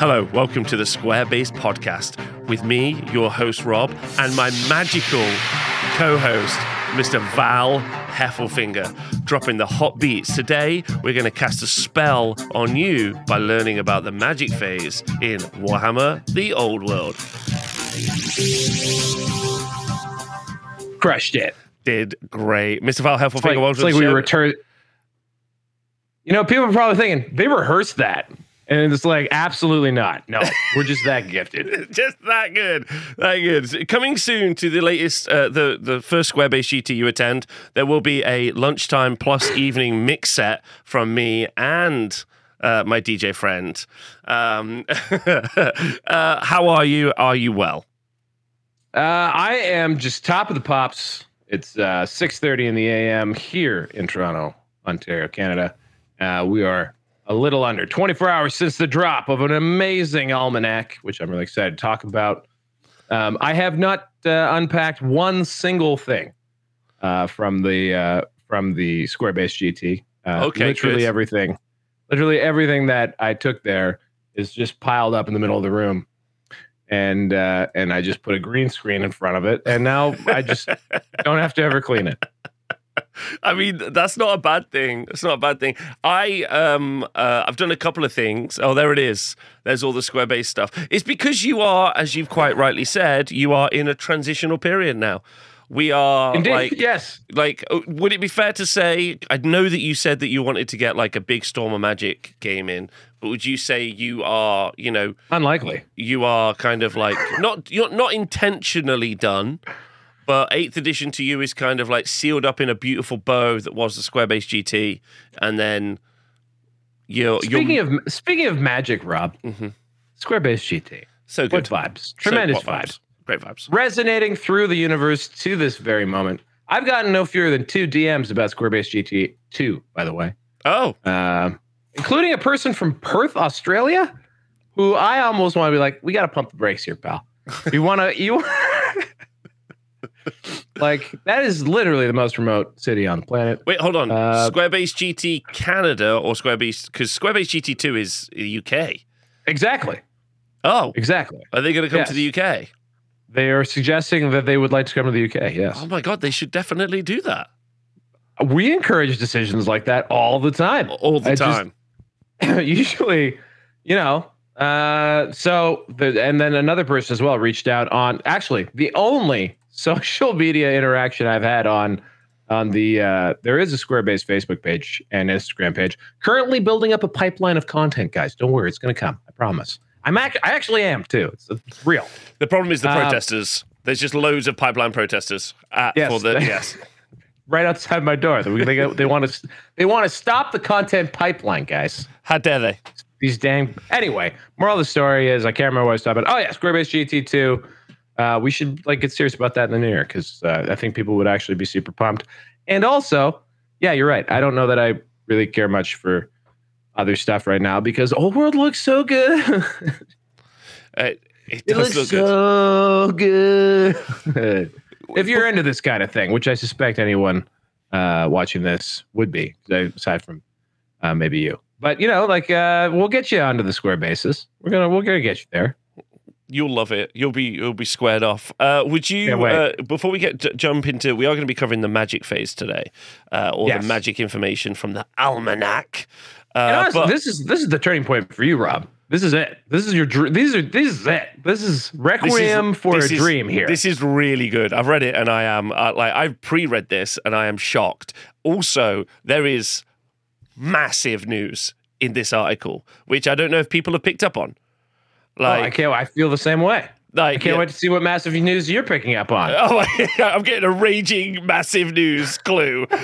Hello, welcome to the Squarebase podcast with me, your host Rob, and my magical co host, Mr. Val Heffelfinger, dropping the hot beats. Today, we're going to cast a spell on you by learning about the magic phase in Warhammer the Old World. Crushed it. Did great. Mr. Val Heffelfinger, like, welcome like we return. You know, people are probably thinking they rehearsed that, and it's like absolutely not. No, we're just that gifted. just that good, that good. Coming soon to the latest, uh, the the first Squarebase GT you attend, there will be a lunchtime plus evening mix set from me and. Uh, my DJ friend. Um, uh, how are you? Are you well? Uh, I am just top of the pops. It's uh, six thirty in the a.m. here in Toronto, Ontario, Canada. Uh, we are a little under twenty four hours since the drop of an amazing almanac, which I'm really excited to talk about. Um, I have not uh, unpacked one single thing uh, from the uh, from the Squarebase GT. Uh, Okay, literally good. everything, literally everything that I took there is just piled up in the middle of the room, and uh, and I just put a green screen in front of it, and now I just don't have to ever clean it. I mean, that's not a bad thing. It's not a bad thing. I um uh, I've done a couple of things. Oh, there it is. There's all the Squarebase stuff. It's because you are, as you've quite rightly said, you are in a transitional period now. We are Indeed, like yes. like uh, would it be fair to say I know that you said that you wanted to get like a big Storm of Magic game in, but would you say you are, you know, Unlikely. you are kind of like not you're not intentionally done, but eighth edition to you is kind of like sealed up in a beautiful bow that was the Squarebase GT, and then you're Speaking you're of speaking of magic, Rob, Mhm. Squarebase GT. so good What vibes? Tremendous what vibes. great vibes. Resonating through the universe to this very moment. I've gotten no fewer than two DMs about Squarebase GT 2, by the way, Oh, Um including a person from Perth, Australia, who I almost want to be like, we got to pump the brakes here, pal. You want to, you like, that is literally the most remote city on the planet. wait, hold on. Uh, Squarebase GT Canada or Squarebase because Squarebase GT two is the UK. Exactly. Oh, Exactly. are they going to come Yes. to the UK? They are suggesting that they would like to come to the UK. Yes. Oh my god, they should definitely do that We encourage decisions like that all the time. all the I just- time. Usually, you know. Uh, so the, and then another person as well reached out on actually the only social media interaction I've had on on the uh, there is a Squarebase Facebook page and Instagram page. Currently building up a pipeline of content, guys. Don't worry, it's going to come. I promise. I'm act- I actually am too. It's, it's real. The problem is the Um, protesters. There's just loads of pipeline protesters at, Yes. for the yes. Right outside my door. They they, they want to they want to stop the content pipeline, guys. How dare they? these dang. Anyway, moral of the story is I can't remember what I was talking about. Oh yeah, Squarebase GT2. Uh, we should like get serious about that in the new year because uh, I think people would actually be super pumped. And also, yeah, you're right. I don't know that I really care much for other stuff right now because old world looks so good. Uh, it it does looks look good. so good. if you're into this kind of thing, which I suspect anyone uh, watching this would be, aside from uh, maybe you. But you know, like uh, we'll get you onto the square basis. We're gonna we're gonna get you there. You'll love it. You'll be you'll be squared off. Uh, would you uh, before we get jump into? We are going to be covering the magic phase today, uh, all Yes. the magic information from the almanac. Uh, honestly, but this is this is the turning point for you, Rob. This is it. This is your dr- these are this is it. This is requiem for a this is- dream here. This is really good. I've read it and I am uh, like I've pre-read this and I am shocked. Also, there is massive news in this article, which I don't know if people have picked up on. Oh, I can't. I feel the same way. like I can't yeah. wait to see what massive news you're picking up on. Oh, I'm getting a raging massive news clue.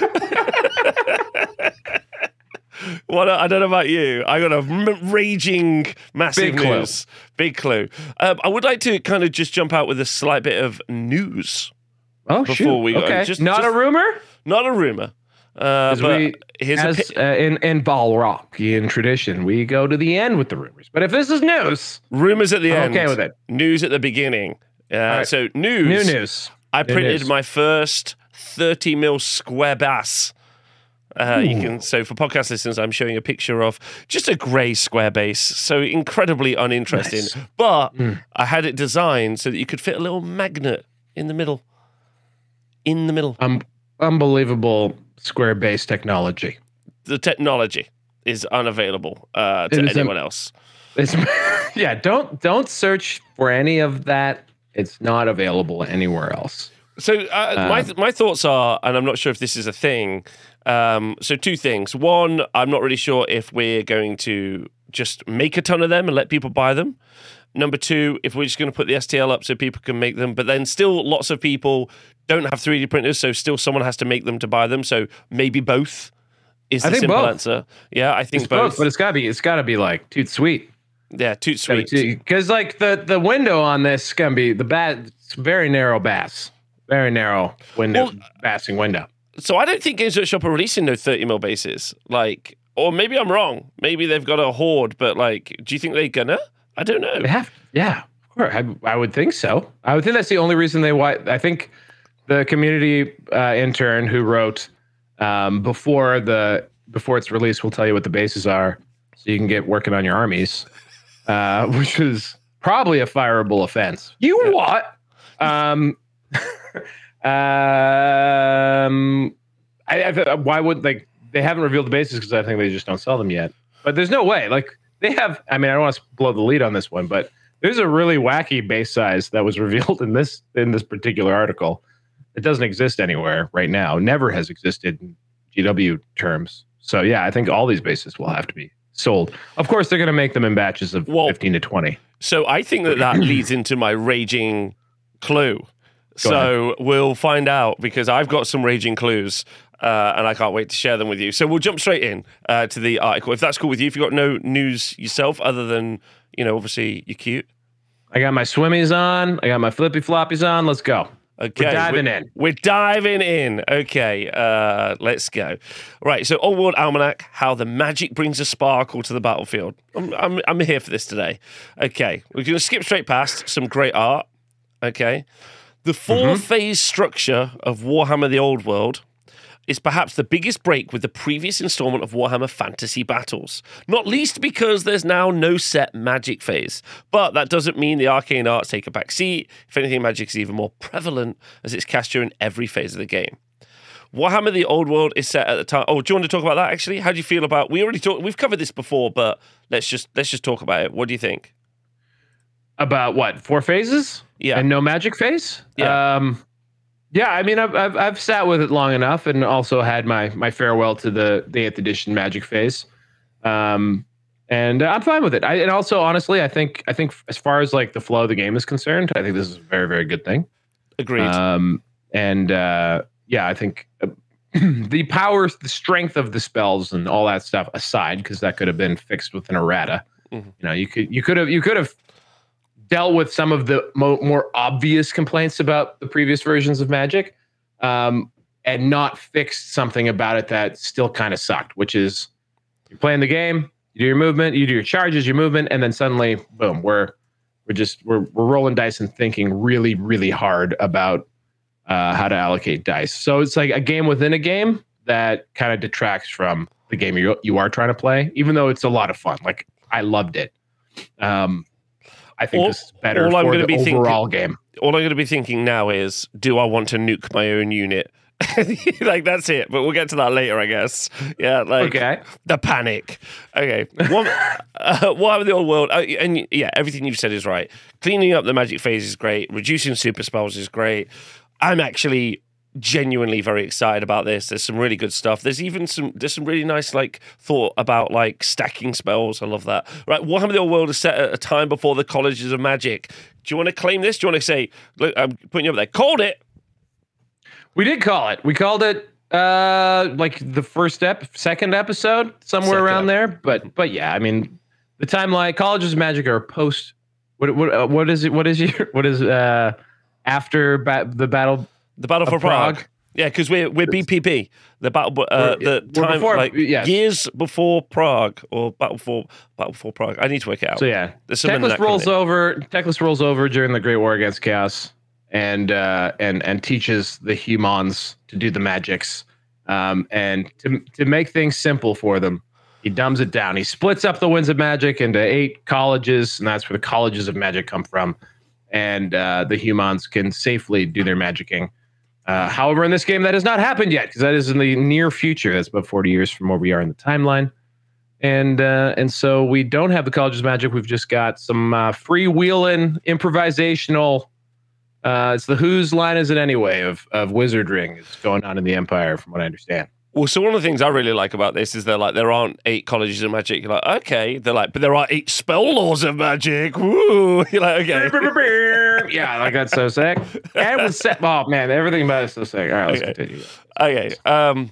what I don't know about you. I got a m- raging massive Big clue. news. Big clue. Um, I would like to kind of just jump out with a slight bit of news. Oh, before shoot. we go, okay. just- Not just- a rumor. Not a rumor. Uh, but we- As pi- uh, in in tradition, we go to the end with the rumors. But if this is news, rumors at the I'm end. okay with it. News at the beginning. Uh, right. So news. New news. I New printed news. my first 30 mil square base Uh, you can so for podcast listeners, I'm showing a picture of just a grey square base, so incredibly uninteresting. Nice. But Mm. I had it designed so that you could fit a little magnet in the middle. In the middle, Um, unbelievable square base technology. the technology is unavailable uh, to is anyone else. It's, yeah, don't don't search for any of that. It's not available anywhere else. So uh, my my thoughts are, and I'm not sure if this is a thing. Um, so two things. One, I'm not really sure if we're going to just make a ton of them and let people buy them. Number two, if we're just going to put the STL up so people can make them, but then still lots of people don't have 3D printers, so still someone has to make them to buy them. So maybe both is I the simple both. answer. Yeah, I think both. both, but it's gotta be it's gotta be like toot sweet. yeah, toot sweet. Because like the the window on this is gonna be the bat. It's very narrow bass, very narrow window, Well- bassing window. So I don't think Games Workshop are releasing no 30 mil bases. Like, or maybe I'm wrong. Maybe they've got a horde, but like, do you think they're gonna? I don't know. They have, yeah, of course. I, I would think so. I would think that's the only reason they why. I think the community uh, intern who wrote um, before the before it's released will tell you what the bases are, so you can get working on your armies, uh, which is probably a fireable offense. You Yeah. what? Um, um, I, I, why would like they haven't revealed the bases because I think they just don't sell them yet. But there's no way. Like they have. I mean, I don't want to blow the lead on this one, but there's a really wacky base size that was revealed in this in this particular article. It doesn't exist anywhere right now. Never has existed in GW terms. So yeah, I think all these bases will have to be sold. Of course, they're going to make them in batches of Well- 15 to 20. So I think that that leads into my raging clue. so we'll find out because I've got some raging clues. Uh, and I can't wait to share them with you. So we'll jump straight in uh, to the article. If that's cool with you, if you've got no news yourself other than, you know, obviously you're cute. I got my swimmies on. I got my flippy floppies on. Let's go. Okay. We're diving we're, in. We're diving in. Okay, uh, let's go. Right, so Old World Almanac, how the magic brings a sparkle to the battlefield. I'm, I'm, I'm here for this today. Okay, we're going to skip straight past some great art. Okay. The four phase structure of Warhammer the Old World is perhaps the biggest break with the previous installment of Warhammer Fantasy Battles. Not least because there's now no set magic phase. But that doesn't mean the arcane arts take a back seat. If anything, magic is even more prevalent as it's cast during every phase of the game. Warhammer the Old World is set at the time. Oh, do you want to talk about that actually? How do you feel about we already talked we've covered this before, but let's just let's just talk about it. What do you think? About what? Four phases? Yeah. And no magic phase? Yeah. Um, yeah, I mean, I've, I've I've sat with it long enough, and also had my my farewell to the the eighth edition magic phase, um, and I'm fine with it. I, and also, honestly, I think I think as far as like the flow of the game is concerned, I think this is a very very good thing. Agreed. Um, and uh, yeah, I think uh, the powers, the strength of the spells, and all that stuff aside, because that could have been fixed with an errata. Mhm. You know, you could you could have you could have dealt with some of the mo- more obvious complaints about the previous versions of Magic, um, and not fixed something about it that still kind of sucked, which is you're playing the game, you do your movement, you do your charges, your movement, and then suddenly, boom, we're we're just we're we're rolling dice and thinking really really hard about uh, how to allocate dice. So it's like a game within a game that kind of detracts from the game you you are trying to play, even though it's a lot of fun. Like I loved it. Um, I think All- this is better all I'm for gonna the be thinking- overall game. all I'm going to be thinking now is, do I want to nuke my own unit? like that's it. But we'll get to that later, I guess. Yeah, like Okay. the panic. Okay, one, uh, what the old world? Uh, and yeah, everything you've said is right. Cleaning up the magic phase is great. Reducing super spells is great. I'm actually genuinely very excited about this. There's some really good stuff. There's even some there's some really nice like thought about like stacking spells. I love that. Right, Warhammer the Old World is set at a time before the colleges of magic. Do you want to claim this? Do you want to say, look, I'm putting you up there. Called it. We did call it. We called it uh like the first ep second episode somewhere Second around there but but yeah i mean the timeline colleges of magic are post what what uh, what is it what is your what is uh after ba- the battle The Battle for Praag. Praag? Yeah, because we're we're BPP. The battle, uh, the time before- like yes. years before Praag or battle for battle for Praag. I need to work it out. so yeah Teclis rolls over Teclis rolls over during the Great War against Chaos and uh and and teaches the humans to do the magics Um, and to to make things simple for them, he dumbs it down. He splits up the winds of magic into eight colleges, and that's where the colleges of magic come from. And uh, the humans can safely do their magicking. Uh, however, in this game, that has not happened yet because that is in the near future. That's about 40 years from where we are in the timeline. And uh, and so we don't have the colleges magic. We've just got some uh, freewheeling, improvisational. Uh, it's the whose line is it anyway of of wizard ring is going on in the empire, from what I understand. Well, so one of the things I really like about this is they're like there aren't eight colleges of magic. You're like, okay. They're like, but there are eight spell lores of magic. Woo! You're like, okay. yeah, like that's so sick. And with set, oh man, everything about it is so sick. All right, let's Okay. continue. Okay. Um,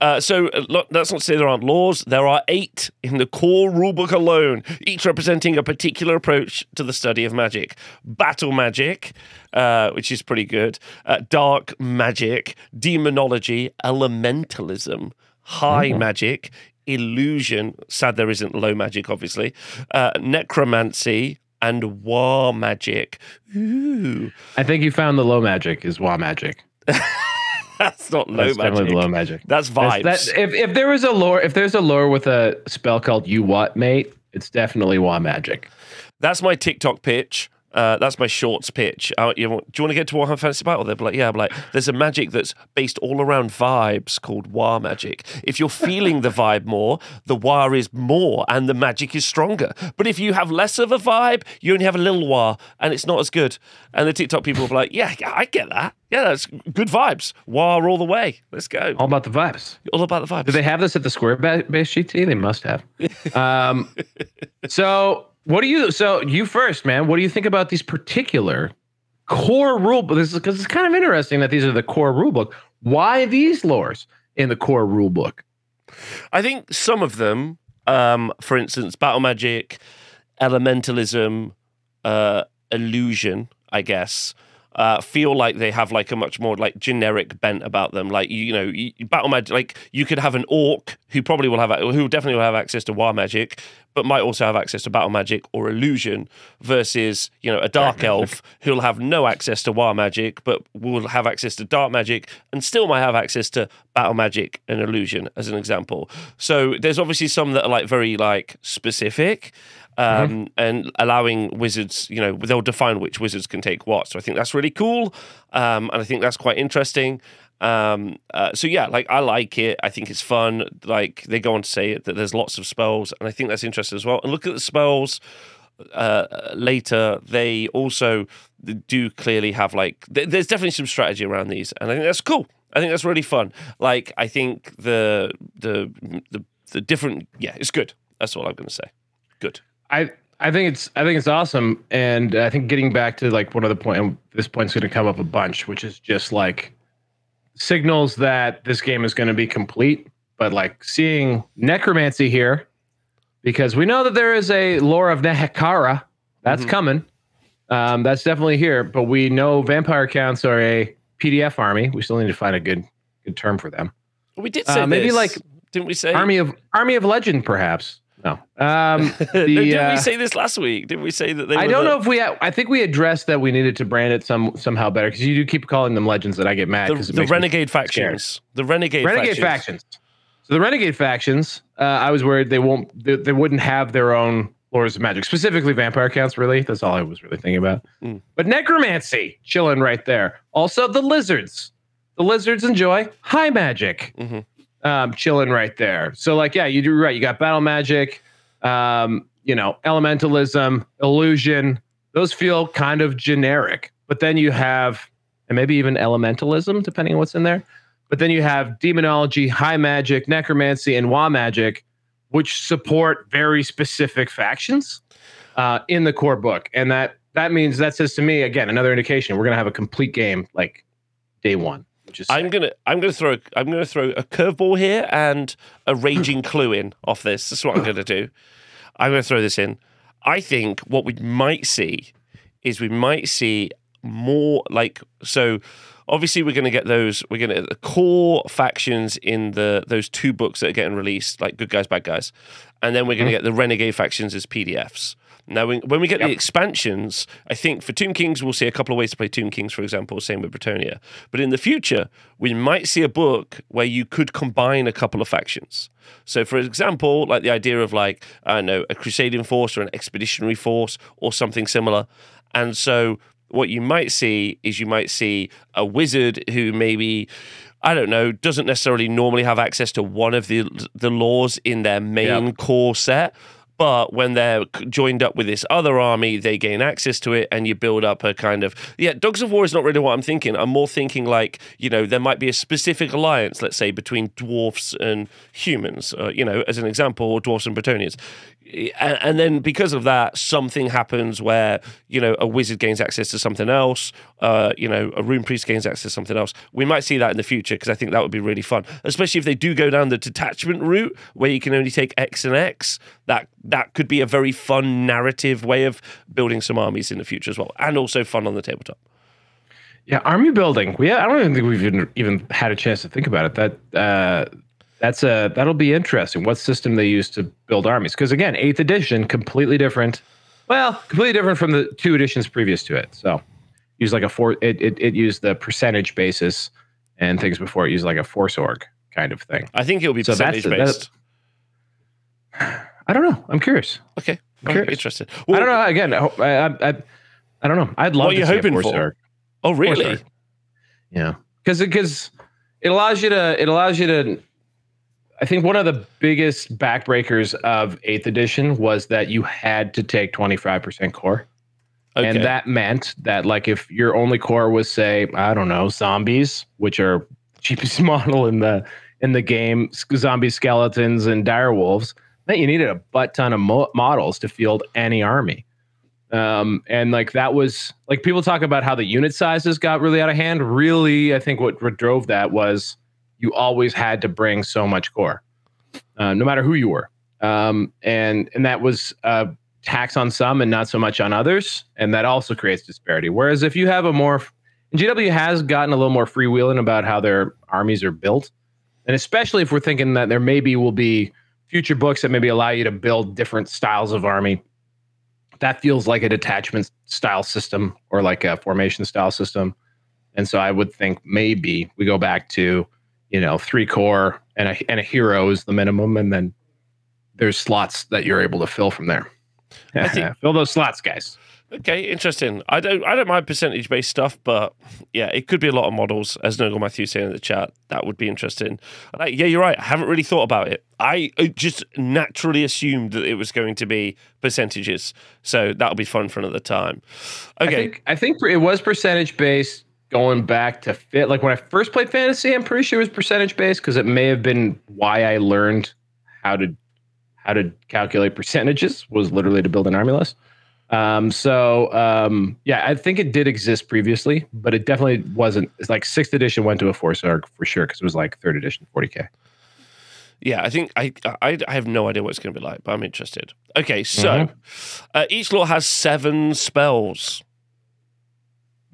uh, so uh, lo- that's not to say there aren't lores. There are eight in the core rulebook alone, each representing a particular approach to the study of magic. Battle magic, uh, which is pretty good. Uh, dark magic, demonology, elementalism, high magic, illusion. Sad there isn't low magic, obviously. Uh, necromancy. And Waaagh magic. Ooh, I think you found the low magic is Waaagh magic. that's not low That's magic. the low magic. That's vibes. That's- that, if if there was a lore, if there's a lore with a spell called you what mate, it's definitely Waaagh magic. That's my TikTok pitch. Uh, that's my shorts pitch. Uh, you want, do you want to get to Warhammer Fantasy Battle? They're like, yeah, I'm like, there's a magic that's based all around vibes called Waaagh magic. If you're feeling the vibe more, the War is more and the magic is stronger. But if you have less of a vibe, you only have a little War and it's not as good. And the TikTok people are like, yeah, yeah, I get that. Yeah, that's good vibes. War all the way. Let's go. All about the vibes. All about the vibes. Do they have this at the Square base GT? They must have. um, so what do you? So you first, man. What do you think about these particular core rule? This is because it's kind of interesting that these are the core rule book. Why these lores in the core rule book? I think some of them, um, for instance, battle magic, elementalism, uh, illusion, I guess, uh, feel like they have like a much more like generic bent about them. Like you, you know, you, battle magic. Like you could have an orc who probably will have, who definitely will have access to Waaagh magic, but might also have access to battle magic or illusion, versus you know a dark elf who'll have no access to Waaagh magic, but will have access to dark magic and still might have access to battle magic and illusion, as an example. So there's obviously some that are like very like specific um, and allowing wizards, you know, they'll define which wizards can take what. So I think that's really cool, um, and I think that's quite interesting. Um, uh, so yeah, like I like it. I think it's fun. Like they go on to say that there's lots of spells, and I think that's interesting as well. And look at the spells uh, later. They also do clearly have like th- there's definitely some strategy around these, and I think that's cool. I think that's really fun. Like I think the the the the different yeah, it's good. That's all I'm going to say. Good. I I think it's I think it's awesome, and I think getting back to like one of the point, and this point's going to come up a bunch, which is just like signals that this game is going to be complete. But like seeing necromancy here, because we know that there is a lore of Nehekhara that's Mhm. coming. Um, that's definitely here, but we know vampire counts are a PDF army. We still need to find a good good term for them. We did Uh, say maybe this, like didn't we say Army of Army of Legend, perhaps. No. Um, No, didn't uh, we say this last week? Didn't we say that they? I don't the, know if we. I think we addressed that we needed to brand it some somehow better because you do keep calling them legends that I get mad the, the renegade factions. The renegade renegade factions. factions. So the renegade factions, uh, I was worried they won't. They, they wouldn't have their own lords of magic, specifically vampire counts. Really, that's all I was really thinking about. Mm. But necromancy, chilling right there. Also the lizards. The lizards enjoy high magic. Mhm. Um, chilling right there. So like, yeah, you do right. You got battle magic. Um, you know, elementalism, illusion. Those feel kind of generic. But then you have, and maybe even elementalism, depending on what's in there. But then you have demonology, high magic, necromancy, and Waaagh magic, which support very specific factions uh, in the core book. And that that means that says to me again another indication we're gonna have a complete game like day one. I'm gonna I'm gonna throw I'm gonna throw a curveball here and a raging clue in off this. That's what I'm gonna do. I'm gonna throw this in. I think what we might see is we might see more like so obviously we're going to get those we're going to the core factions in the those two books that are getting released like good guys bad guys and then we're going to mm-hmm. get the renegade factions as pdfs Now, when, when we get Yep. the expansions, I think for Tomb Kings, we'll see a couple of ways to play Tomb Kings, for example, same with Bretonnia. But in the future, we might see a book where you could combine a couple of factions. So, for example, like the idea of like, I don't know, a crusading force or an expeditionary force or something similar. And so, what you might see is you might see a wizard who maybe I don't know doesn't necessarily normally have access to one of the the lores in their main Yep. core set. But when they're joined up with this other army, they gain access to it, and you build up a kind of yeah. Dogs of War is not really what I'm thinking. I'm more thinking like you know there might be a specific alliance, let's say between dwarfs and humans, uh, you know, as an example, or dwarfs and Bretonnians and, and then because of that, something happens where you know a wizard gains access to something else. Uh, you know, a rune priest gains access to something else. We might see that in the future because I think that would be really fun, especially if they do go down the detachment route where you can only take X and X. That that could be a very fun narrative way of building some armies in the future as well, and also fun on the tabletop. Yeah, army building. We I don't even think we've even, even had a chance to think about it. That uh, that's a that'll be interesting. What system they use to build armies? Because again, eighth edition, completely different. Well, completely different from the two editions previous to it. So, use like a four. It it, it used the percentage basis and things before it used like a force org kind of thing. I think it'll be So percentage based. I don't know. I'm curious. Okay, I'm curious. interested. I don't know. Again, I I, I, I don't know. I'd love What are to you see a hoping force for? org. Oh, really? Yeah, because because it allows you to it allows you to. I think one of the biggest backbreakers of Eighth Edition was that you had to take twenty five percent core, Okay. and that meant that like if your only core was say I don't know zombies, which are the cheapest model in the in the game, zombie skeletons and dire wolves, meant you needed a butt ton of mo- models to field any army. Um, and like that was like people talk about how the unit sizes got really out of hand. Really, I think what drove that was you always had to bring so much core, uh, no matter who you were. Um, and and that was a tax on some and not so much on others, and that also creates disparity. Whereas if you have a more and GW has gotten a little more freewheeling about how their armies are built, and especially if we're thinking that there maybe will be future books that maybe allow you to build different styles of army that feels like a detachment style system or like a formation style system. And so I would think maybe we go back to, you know, three core and a, and a hero is the minimum. And then there's slots that you're able to fill from there. I think- fill those slots, guys. Okay, interesting. I don't I don't mind percentage based stuff, but yeah, it could be a lot of models, as Nogel Matthew saying in the chat. That would be interesting. Like, yeah, you're right. I haven't really thought about it. I just naturally assumed that it was going to be percentages, so that'll be fun for another time. I Okay, think, I think it was percentage based going back to fit. Like when I first played fantasy, I'm pretty sure it was percentage based because it may have been why I learned how to how to calculate percentages was literally to build an army list. Um, so um, yeah, I think it did exist previously, but it definitely wasn't. It's like sixth edition went to a force org for sure because it was like third edition 40k. yeah, I think I, I I have no idea what it's going to be like, but I'm interested. Okay, so uh, each lore has seven spells.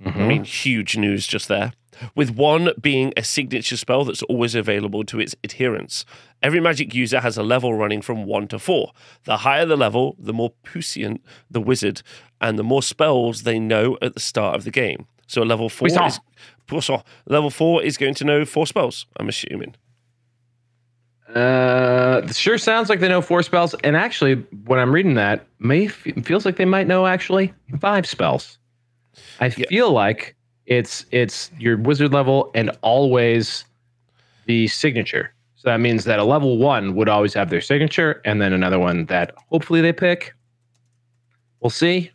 I mean, huge news just there. With one being a signature spell that's always available to its adherents. Every magic user has a level running from one to four. The higher the level, the more puissant the wizard, and the more spells they know at the start of the game. So a level four is level four is going to know four spells. I'm assuming. Uh, sure sounds like they know four spells, and actually, when I'm reading that, may f- feels like they might know actually five spells. I Yeah. feel like it's it's your wizard level and always the signature. So that means that a level one would always have their signature, and then another one that hopefully they pick. We'll see.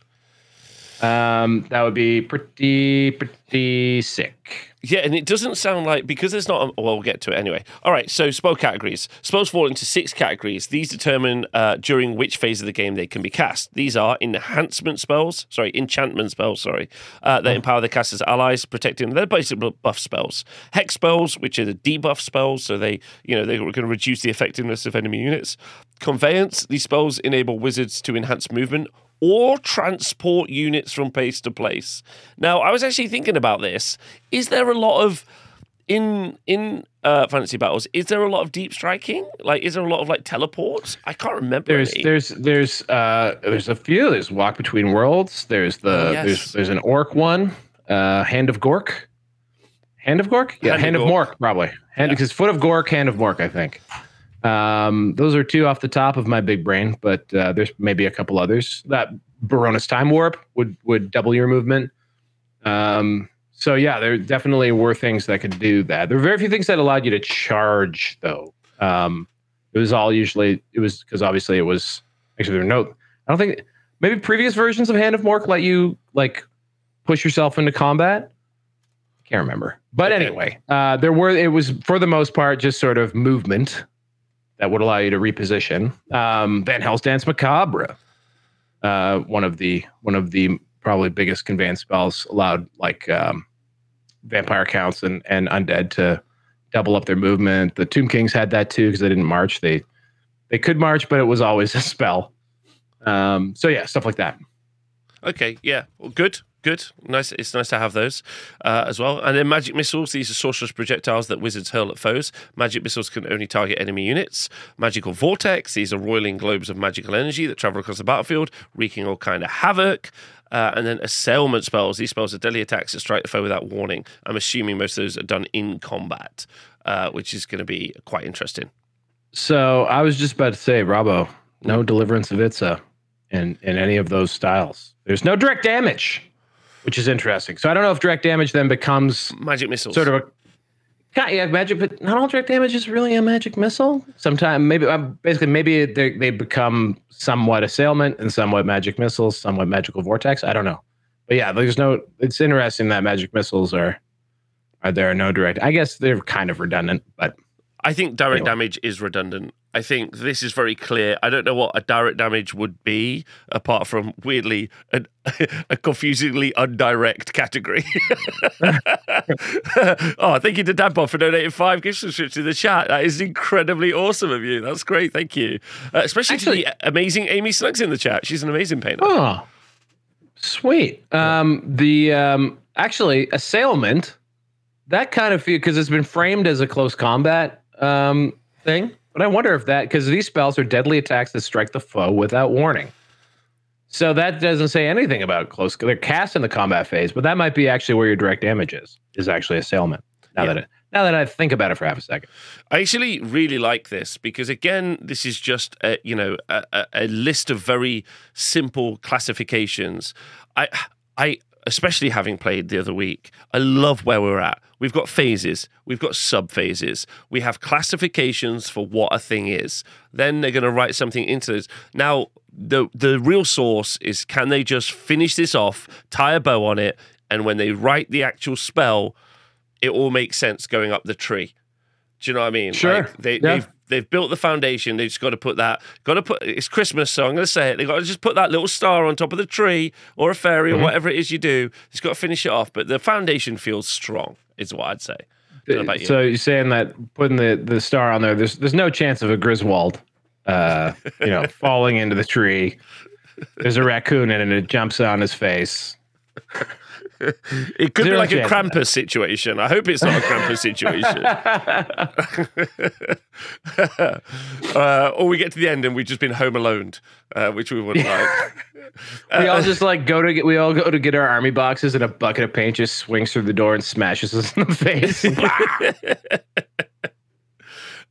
Um, that would be pretty pretty sick. Yeah, and it doesn't sound like because there's not. A, well, we'll get to it anyway. All right. So spell categories. Spells fall into six categories. These determine uh, during which phase of the game they can be cast. These are enhancement spells. Sorry, enchantment spells. Sorry, uh, that empower the caster's allies, protecting. them. They're basically buff spells. Hex spells, which are the debuff spells, so they you know they're going to reduce the effectiveness of enemy units. Conveyance. These spells enable wizards to enhance movement or transport units from place to place. Now, I was actually thinking about this. Is there a lot of in in uh, fantasy battles, is there a lot of deep striking? Like, is there a lot of like teleports? I can't remember. There's any. there's there's uh there's a few. There's Walk Between Worlds. There's the Oh, yes. there's there's an orc one. Uh, Hand of Gork. Hand of Gork? Yeah, Hand Hand, of of Mork probably. Hand Yeah. because Foot of Gork, Hand of Mork, I think. Um, those are two off the top of my big brain, but uh, there's maybe a couple others. That Birona's Time Warp would would double your movement. Um, so yeah, there definitely were things that could do that. There were very few things that allowed you to charge, though. Um, it was all usually it was because obviously it was actually there were no. I don't think maybe previous versions of Hand of Mork let you like push yourself into combat. Can't remember, but Okay. anyway, uh, there were it was for the most part just sort of movement that would allow you to reposition. Um, Vanhel's Danse Macabre, uh, one of the one of the probably biggest conveyance spells allowed like um, vampire counts and and undead to double up their movement. The Tomb Kings had that too because they didn't march. They they could march, but it was always a spell. Um, so yeah, stuff like that. Okay, yeah, well, good, good, nice. It's nice to have those uh, as well. And then magic missiles. These are sorcerous projectiles that wizards hurl at foes. Magic missiles can only target enemy units. Magical vortex. These are roiling globes of magical energy that travel across the battlefield, wreaking all kind of havoc. Uh, and then assailment spells. These spells are deadly attacks that strike the foe without warning. I'm assuming most of those are done in combat, uh, which is going to be quite interesting. So I was just about to say, Robbo, no deliverance of Itza in in any of those styles. There's no direct damage, which is interesting. So I don't know if direct damage then becomes Magic missiles. sort of a yeah, magic, but not all direct damage is really a magic missile. Sometimes maybe um, basically maybe they they become somewhat assailment and somewhat magic missiles, somewhat magical vortex. I don't know, but yeah, there's no. It's interesting that magic missiles are are there are no direct. I guess they're kind of redundant, but I think direct Anyway. damage is redundant. I think this is very clear. I don't know what a direct damage would be, apart from weirdly a, a confusingly undirect category. oh, thank you to Dadbot for donating five gift subscriptions in the chat. That is incredibly awesome of you. That's great. Thank you. Uh, especially Actually- to the amazing Amy Snuggs in the chat. She's an amazing painter. Oh, sweet. Um, the um, actually assailment that kind of feel because it's been framed as a close combat um, thing, but I wonder if that because these spells are deadly attacks that strike the foe without warning. So that doesn't say anything about close. They're cast in the combat phase, but that might be actually where your direct damage is. Is actually assailment. Now Yeah. that it, now that I think about it for half a second. I actually really like this because again, this is just a, you know a, a, a list of very simple classifications. I I especially having played the other week, I love where we're at. We've got phases, we've got sub phases, we have classifications for what a thing is. Then they're going to write something into this. Now, the the real source is can they just finish this off, tie a bow on it, and when they write the actual spell, it all makes sense going up the tree. Do you know what I mean? Sure. Like, they, Yeah. They've they've built the foundation. They've just got to put that. Got to put. It's Christmas, so I'm going to say it. They've got to just put that little star on top of the tree or a fairy Mm-hmm. or whatever it is you do. It's got to finish it off. But the foundation feels strong. Is what I'd say. You. So you're saying that putting the, the star on there, there's there's no chance of a Griswold, uh, you know, falling into the tree. There's a raccoon in it, and it jumps on his face. It could be like a. Krampus situation. I hope it's not a Krampus situation. uh, or we get to the end and we've just been home alone, uh, which we wouldn't like. we Uh, all just like go to get we all go to get our army boxes, and a bucket of paint just swings through the door and smashes us in the face.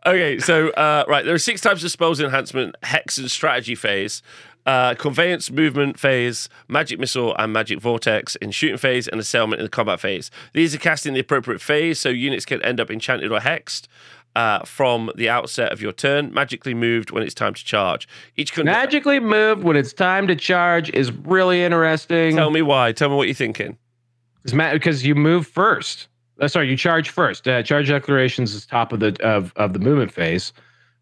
Okay, so uh, right, there are six types of spells enhancement: hex and strategy phase, uh, conveyance movement phase, magic missile and magic vortex in shooting phase, and assailment in the combat phase. These are cast in the appropriate phase, so units can end up enchanted or hexed. Uh, from the outset of your turn, magically moved when it's time to charge. Each con- Magically moved when it's time to charge is really interesting. Tell me why. Tell me what you're thinking. because you move first. Uh, sorry, you charge first. Uh, charge declarations is top of the of, of the movement phase.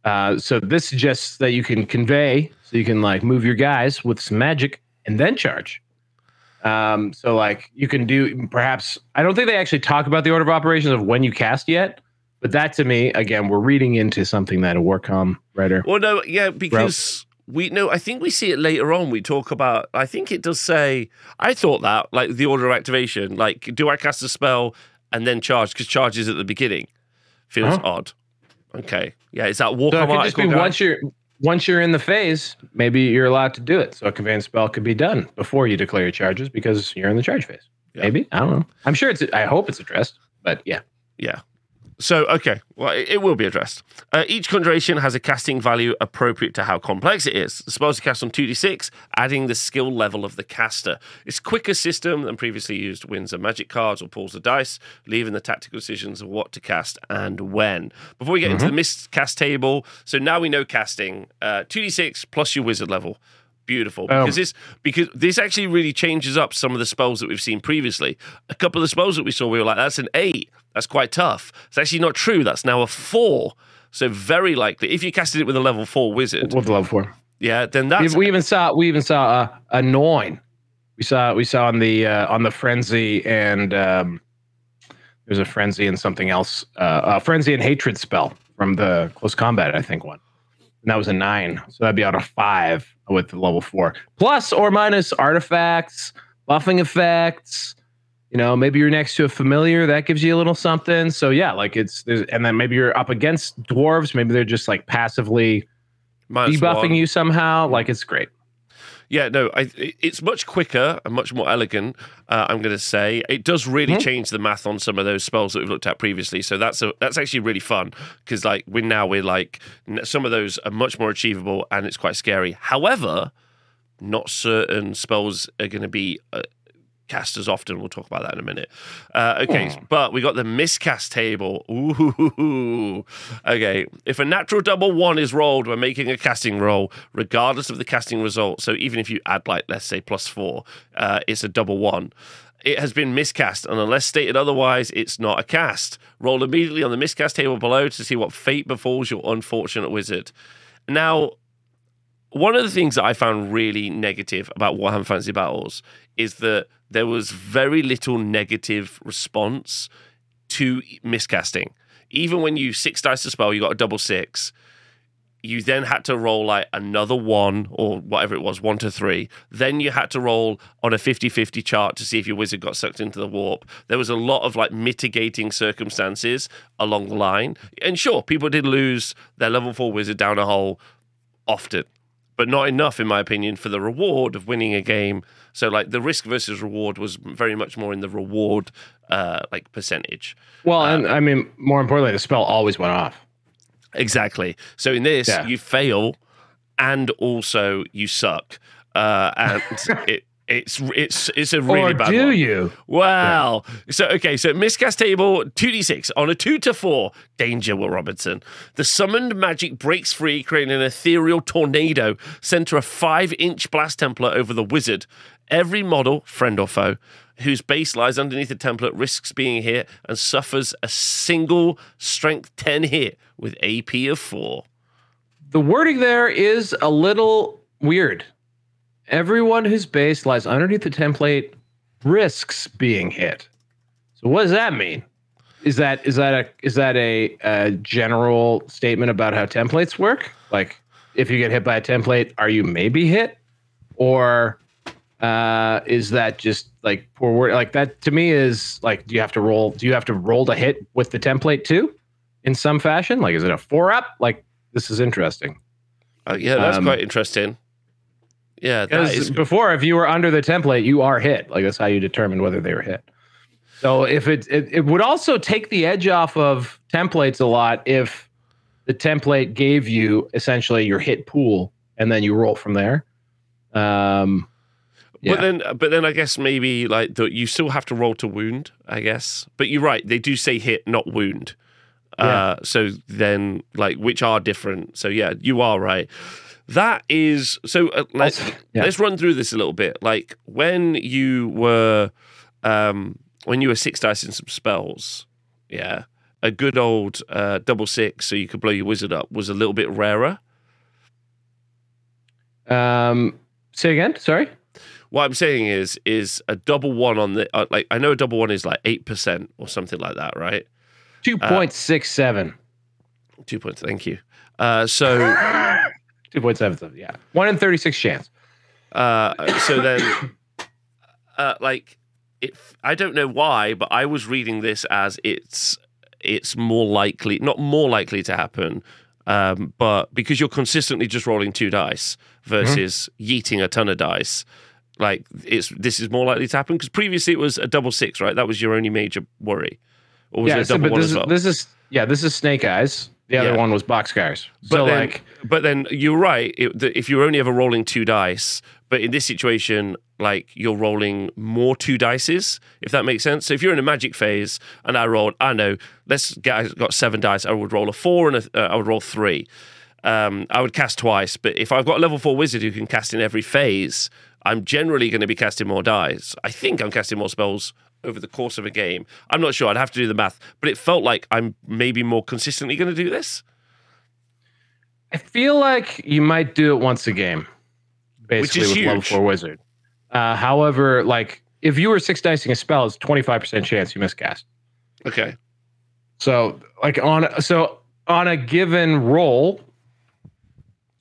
Uh, so this suggests that you can convey, so you can like move your guys with some magic and then charge. Um, so like you can do perhaps I don't think they actually talk about the order of operations of when you cast yet, but that to me again we're reading into something that a Warcom writer. Well, no, yeah, because we know. I think we see it later on. We talk about. I think it does say. I thought that like the order of activation. Like, do I cast a spell and then charge? Because charge is at the beginning. feels Huh? odd. Okay, yeah, is that walk So it could just be guy? once you're once you're in the phase, maybe you're allowed to do it. So a conveyance spell could be done before you declare your charges because you're in the charge phase. Yeah. Maybe I don't know. I'm sure it's. I hope it's addressed. But yeah, Yeah. So, okay, well, it, will be addressed. Uh, each conjuration has a casting value appropriate to how complex it is. The spells are cast on 2d6, adding the skill level of the caster. It's quicker system than previously used winds of magic cards or pulls of dice, leaving the tactical decisions of what to cast and when. Before we get into the miscast table, so now we know casting uh, 2d6 plus your wizard level. Beautiful Um, because this because this actually really changes up some of the spells that we've seen previously. A couple of the spells that we saw, we were like, "That's an eight. That's quite tough." It's actually not true. That's now a four. So very likely, if you casted it with a level four wizard, with level four. yeah, then We, that's we even saw we even saw a, a nine. We saw we saw on the uh, on the frenzy and um, there's a frenzy and something else. Uh, a frenzy and hatred spell from the close combat, I think one. And that was a nine. So that'd be out of five with the level four. Plus or minus artifacts, buffing effects. You know, maybe you're next to a familiar that gives you a little something. So yeah, like it's there's, and then maybe you're up against dwarves. Maybe they're just like passively minus debuffing one. you somehow. Like it's great. Yeah, no, I, it's much quicker and much more elegant. Uh, I'm going to say it does really Mhm. change the math on some of those spells that we've looked at previously. So that's a, that's actually really fun because like we now we're like some of those are much more achievable and it's quite scary. However, not certain spells are going to be. Uh, Cast as often. We'll talk about that in a minute. Uh, okay, Hmm. but we got the miscast table. Ooh, okay. If a natural double one is rolled when making a casting roll, regardless of the casting result, so even if you add like let's say plus four, uh, it's a double one. It has been miscast, and unless stated otherwise, it's not a cast. Roll immediately on the miscast table below to see what fate befalls your unfortunate wizard. Now, one of the things that I found really negative about Warhammer Fantasy Battles is that there was very little negative response to miscasting. Even when you six dice a spell, you got a double six. You then had to roll like another one or whatever it was, one to three. Then you had to roll on a 50 50 chart to see if your wizard got sucked into the warp. There was a lot of like mitigating circumstances along the line. And sure, people did lose their level four wizard down a hole often but not enough, in my opinion, for the reward of winning a game. So, like the risk versus reward was very much more in the reward, uh, like percentage. Well, and I mean, more importantly, the spell always went off. Exactly. So in this, Yeah. you fail, and also you suck, uh, and it. It's it's it's a really or bad do one. you? Wow. So okay, so miscast table two d six on a two to four. Danger, Will Robinson. The summoned magic breaks free, creating an ethereal tornado. Center a five inch blast template over the wizard. Every model, friend or foe, whose base lies underneath the template risks being hit and suffers a single strength ten hit with AP of four. The wording there is a little weird. Everyone whose base lies underneath the template risks being hit. So what does that mean? Is that is that a is that a, a general statement about how templates work? Like, if you get hit by a template, are you maybe hit, or uh, is that just like poor word? Like that to me is like, do you have to roll? Do you have to roll to hit with the template too, in some fashion? Like, is it a four up? Like, this is interesting. Uh, yeah, that's Um, quite interesting. Yeah, Because is before, if you were under the template, you are hit. Like that's how you determine whether they were hit. So if it, it it would also take the edge off of templates a lot if the template gave you essentially your hit pool and then you roll from there. Um, But then, but then, I guess maybe like the, you still have to roll to wound. I guess, but you're right. They do say hit, not wound. Uh, so then, like, which are different. So yeah, you are right. That is so. Uh, let's yeah. let's run through this a little bit. Like when you were, um, when you were six dice in some spells, yeah, a good old uh, double six, so you could blow your wizard up, was a little bit rarer. um, say again. Sorry. What I'm saying is, is a double one on the uh, like. I know a double one is like eight percent or something like that, right? Two point six seven. Two points. Thank you. Uh, so, Two point seven seven. Yeah. One in thirty six chance. uh, so then, uh, like, it. I don't know why, but I was reading this as it's it's more likely, not more likely to happen, um, but because you're consistently just rolling two dice versus yeeting a ton of dice, like it's this is more likely to happen because previously it was a double six, right? That was your only major worry, or was yeah, it a double but one this as is this is yeah, this is Snake Eyes. The other Yeah. one was Boxcars. But So then, like, but then you're right. It, if you're only ever rolling two dice, but in this situation, like you're rolling more two dices, if that makes sense. So if you're in a magic phase and I rolled, I know, let's get, I got seven dice. I would roll a four and a, uh, I would roll three. Um, I would cast twice, but if I've got a level four wizard who can cast in every phase, I'm generally going to be casting more dice. I think I'm casting more spells over the course of a game. I'm not sure. I'd have to do the math, but it felt like I'm maybe more consistently going to do this. I feel like you might do it once a game, basically with level huge. four wizard. Uh, however, like if you were six dicing a spell, it's twenty five percent chance you miscast. Okay. So like on so on a given roll,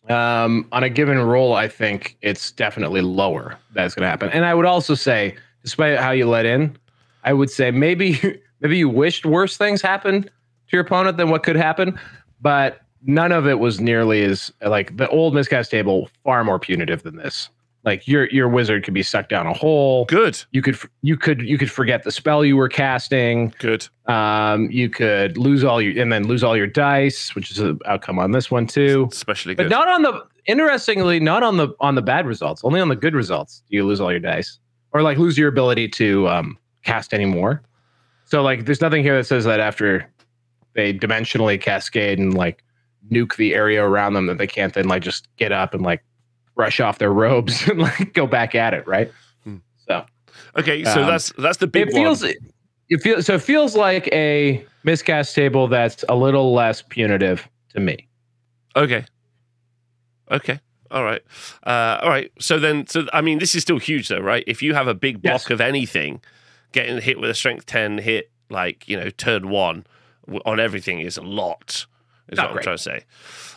um, on a given roll, I think it's definitely lower that's going to happen. And I would also say, despite how you let in, I would say maybe maybe you wished worse things happened to your opponent than what could happen, but none of it was nearly as like the old miscast table far more punitive than this. Like your your wizard could be sucked down a hole. Good. You could you could you could forget the spell you were casting. Good. Um, you could lose all your and then lose all your dice, which is an outcome on this one too. Especially But not on the interestingly, not on the on the bad results. Only on the good results do you lose all your dice, or like lose your ability to um, cast anymore. So like, there's nothing here that says that after they dimensionally cascade and like nuke the area around them that they can't then like just get up and like brush off their robes and like go back at it, right? Hmm. So Okay, so Um, that's that's the big it feels one. it feels so it feels like a miscast table that's a little less punitive to me. Okay. Okay. All right. Uh, all right. So then, so I mean, this is still huge, though, right? If you have a big block Yes. of anything, getting hit with a strength ten hit, like you know, turn one on everything is a lot. Is Not what great. I'm trying to say.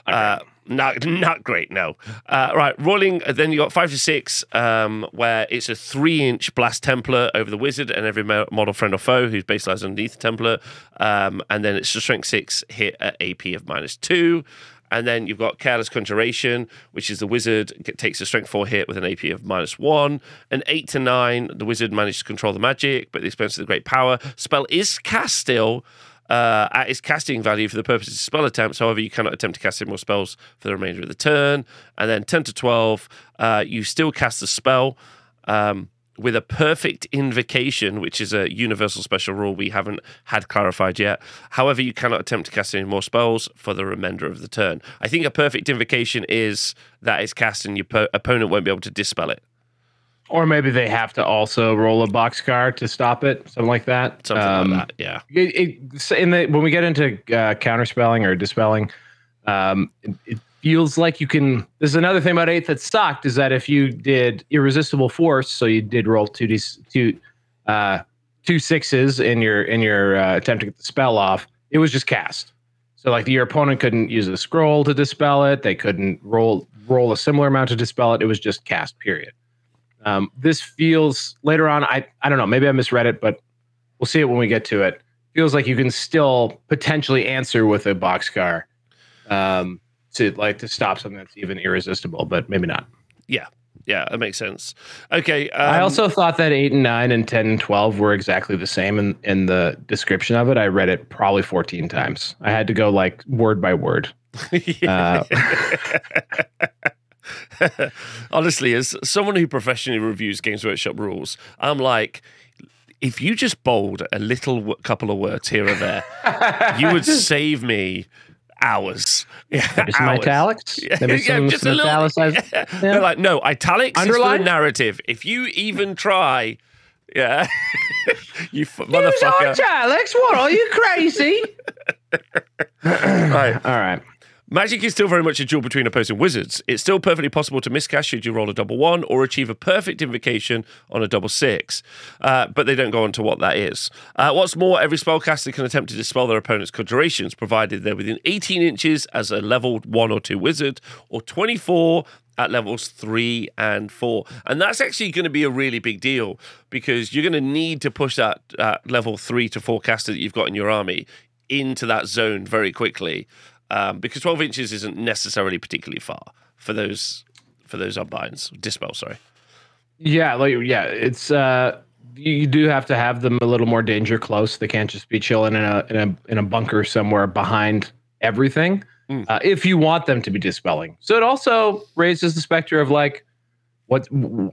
Not Uh, not not great. No. Uh, right. Rolling. uh, Then you got five to six, um, where it's a three-inch blast template over the wizard and every model friend or foe whose base lies underneath the template, um, and then it's a strength six hit at AP of minus two. And then you've got Careless Conjuration, which is the wizard takes a strength four hit with an AP of minus one. And eight to nine, the wizard manages to control the magic, but at the expense of the great power. Spell is cast still uh, at its casting value for the purposes of spell attempts. However, you cannot attempt to cast any more spells for the remainder of the turn. And then 10 to 12, uh, you still cast the spell. Um, with a perfect invocation, which is a universal special rule we haven't had clarified yet. However, you cannot attempt to cast any more spells for the remainder of the turn. I think a perfect invocation is that it's cast and your po- opponent won't be able to dispel it. Or maybe they have to also roll a boxcar to stop it, something like that. Something Um, like that. Yeah. It, it, in the when we get into uh, counterspelling or dispelling, um, it, it feels like you can. There's another thing about eight that sucked is that if you did irresistible force, so you did roll two d two uh, two sixes in your in your uh, attempt to get the spell off, it was just cast. So like your opponent couldn't use a scroll to dispel it. They couldn't roll roll a similar amount to dispel it. It was just cast. Period. Um, this feels later on. I I don't know. Maybe I misread it, but we'll see it when we get to it. Feels like you can still potentially answer with a boxcar um, to like to stop something that's even irresistible, but maybe not. Yeah, Yeah, that makes sense. Okay. Um, I also thought that eight and nine and ten and twelve were exactly the same in in the description of it. I read it probably fourteen times. I had to go like word by word. Uh, Honestly, as someone who professionally reviews Games Workshop rules, I'm like, if you just bold a little w- couple of words here or there, you would save me hours. Yeah, Maybe some hours. italics. Yeah, yeah, just a little. italicized. Yeah. They're like, no, italics is for Underline? the narrative. If you even try, yeah, you f- Use motherfucker. italics? What are you crazy? Right. All right. Magic is still very much a duel between opposing wizards. It's still perfectly possible to miscast should you roll a double one or achieve a perfect invocation on a double six, uh, but they don't go on to what that is. Uh, what's more, every spellcaster can attempt to dispel their opponent's conjurations, provided they're within 18 inches as a level one or two wizard, or 24 at levels three and four. And that's actually going to be a really big deal because you're going to need to push that uh, level three to four caster that you've got in your army into that zone very quickly um, because 12 inches isn't necessarily particularly far for those for those unbinds dispel. Sorry. Yeah, like yeah, it's uh you do have to have them a little more danger close. They can't just be chilling in a in a in a bunker somewhere behind everything. Mm. Uh, if you want them to be dispelling, so it also raises the specter of like what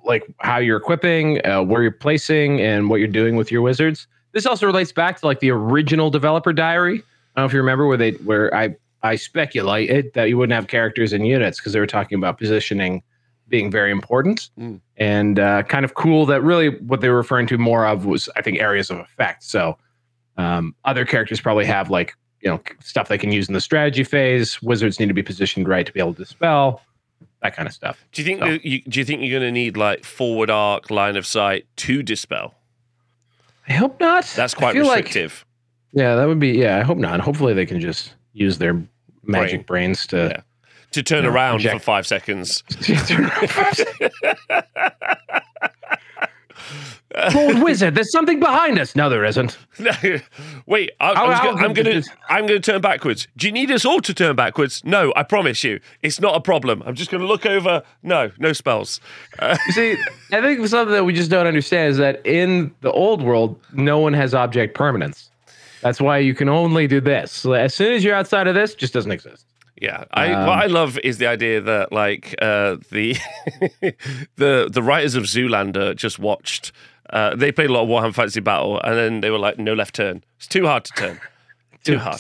like how you're equipping, uh, where you're placing, and what you're doing with your wizards. This also relates back to like the original developer diary. I don't know if you remember where they where I I speculated that you wouldn't have characters and units because they were talking about positioning being very important mm. and uh, kind of cool that really what they were referring to more of was I think areas of effect. So um, other characters probably have like you know stuff they can use in the strategy phase. Wizards need to be positioned right to be able to dispel that kind of stuff. Do you think so, you, do you think you're going to need like forward arc, line of sight to dispel? I hope not. That's quite restrictive. Like, yeah, that would be. Yeah, I hope not. Hopefully, they can just use their magic Brain. brains to yeah to turn around for five seconds. Old wizard, there's something behind us. No, there isn't. Wait, I, how, gonna, I'm going to I'm going to turn backwards. Do you need us all to turn backwards? No, I promise you, it's not a problem. I'm just going to look over. No, no spells. Uh, you see, I think something that we just don't understand is that in the old world, no one has object permanence. That's why you can only do this. As soon as you're outside of this, just doesn't exist. Yeah, I um, what I love is the idea that like uh, the the the writers of Zoolander just watched. Uh, they played a lot of Warhammer Fantasy Battle, and then they were like, "No left turn. It's too hard to turn. too hard.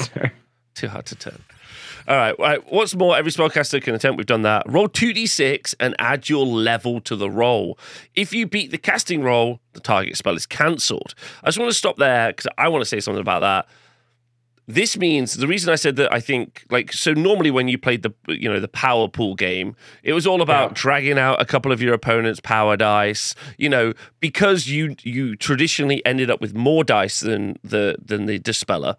too hard to turn." All right, right. What's more, every spellcaster can attempt. We've done that. Roll 2d6 and add your level to the roll. If you beat the casting roll, the target spell is cancelled. I just want to stop there because I want to say something about that this means the reason I said that I think like so normally when you played the you know the power pool game, it was all about yeah. dragging out a couple of your opponent's power dice. You know because you you traditionally ended up with more dice than the than the dispeller,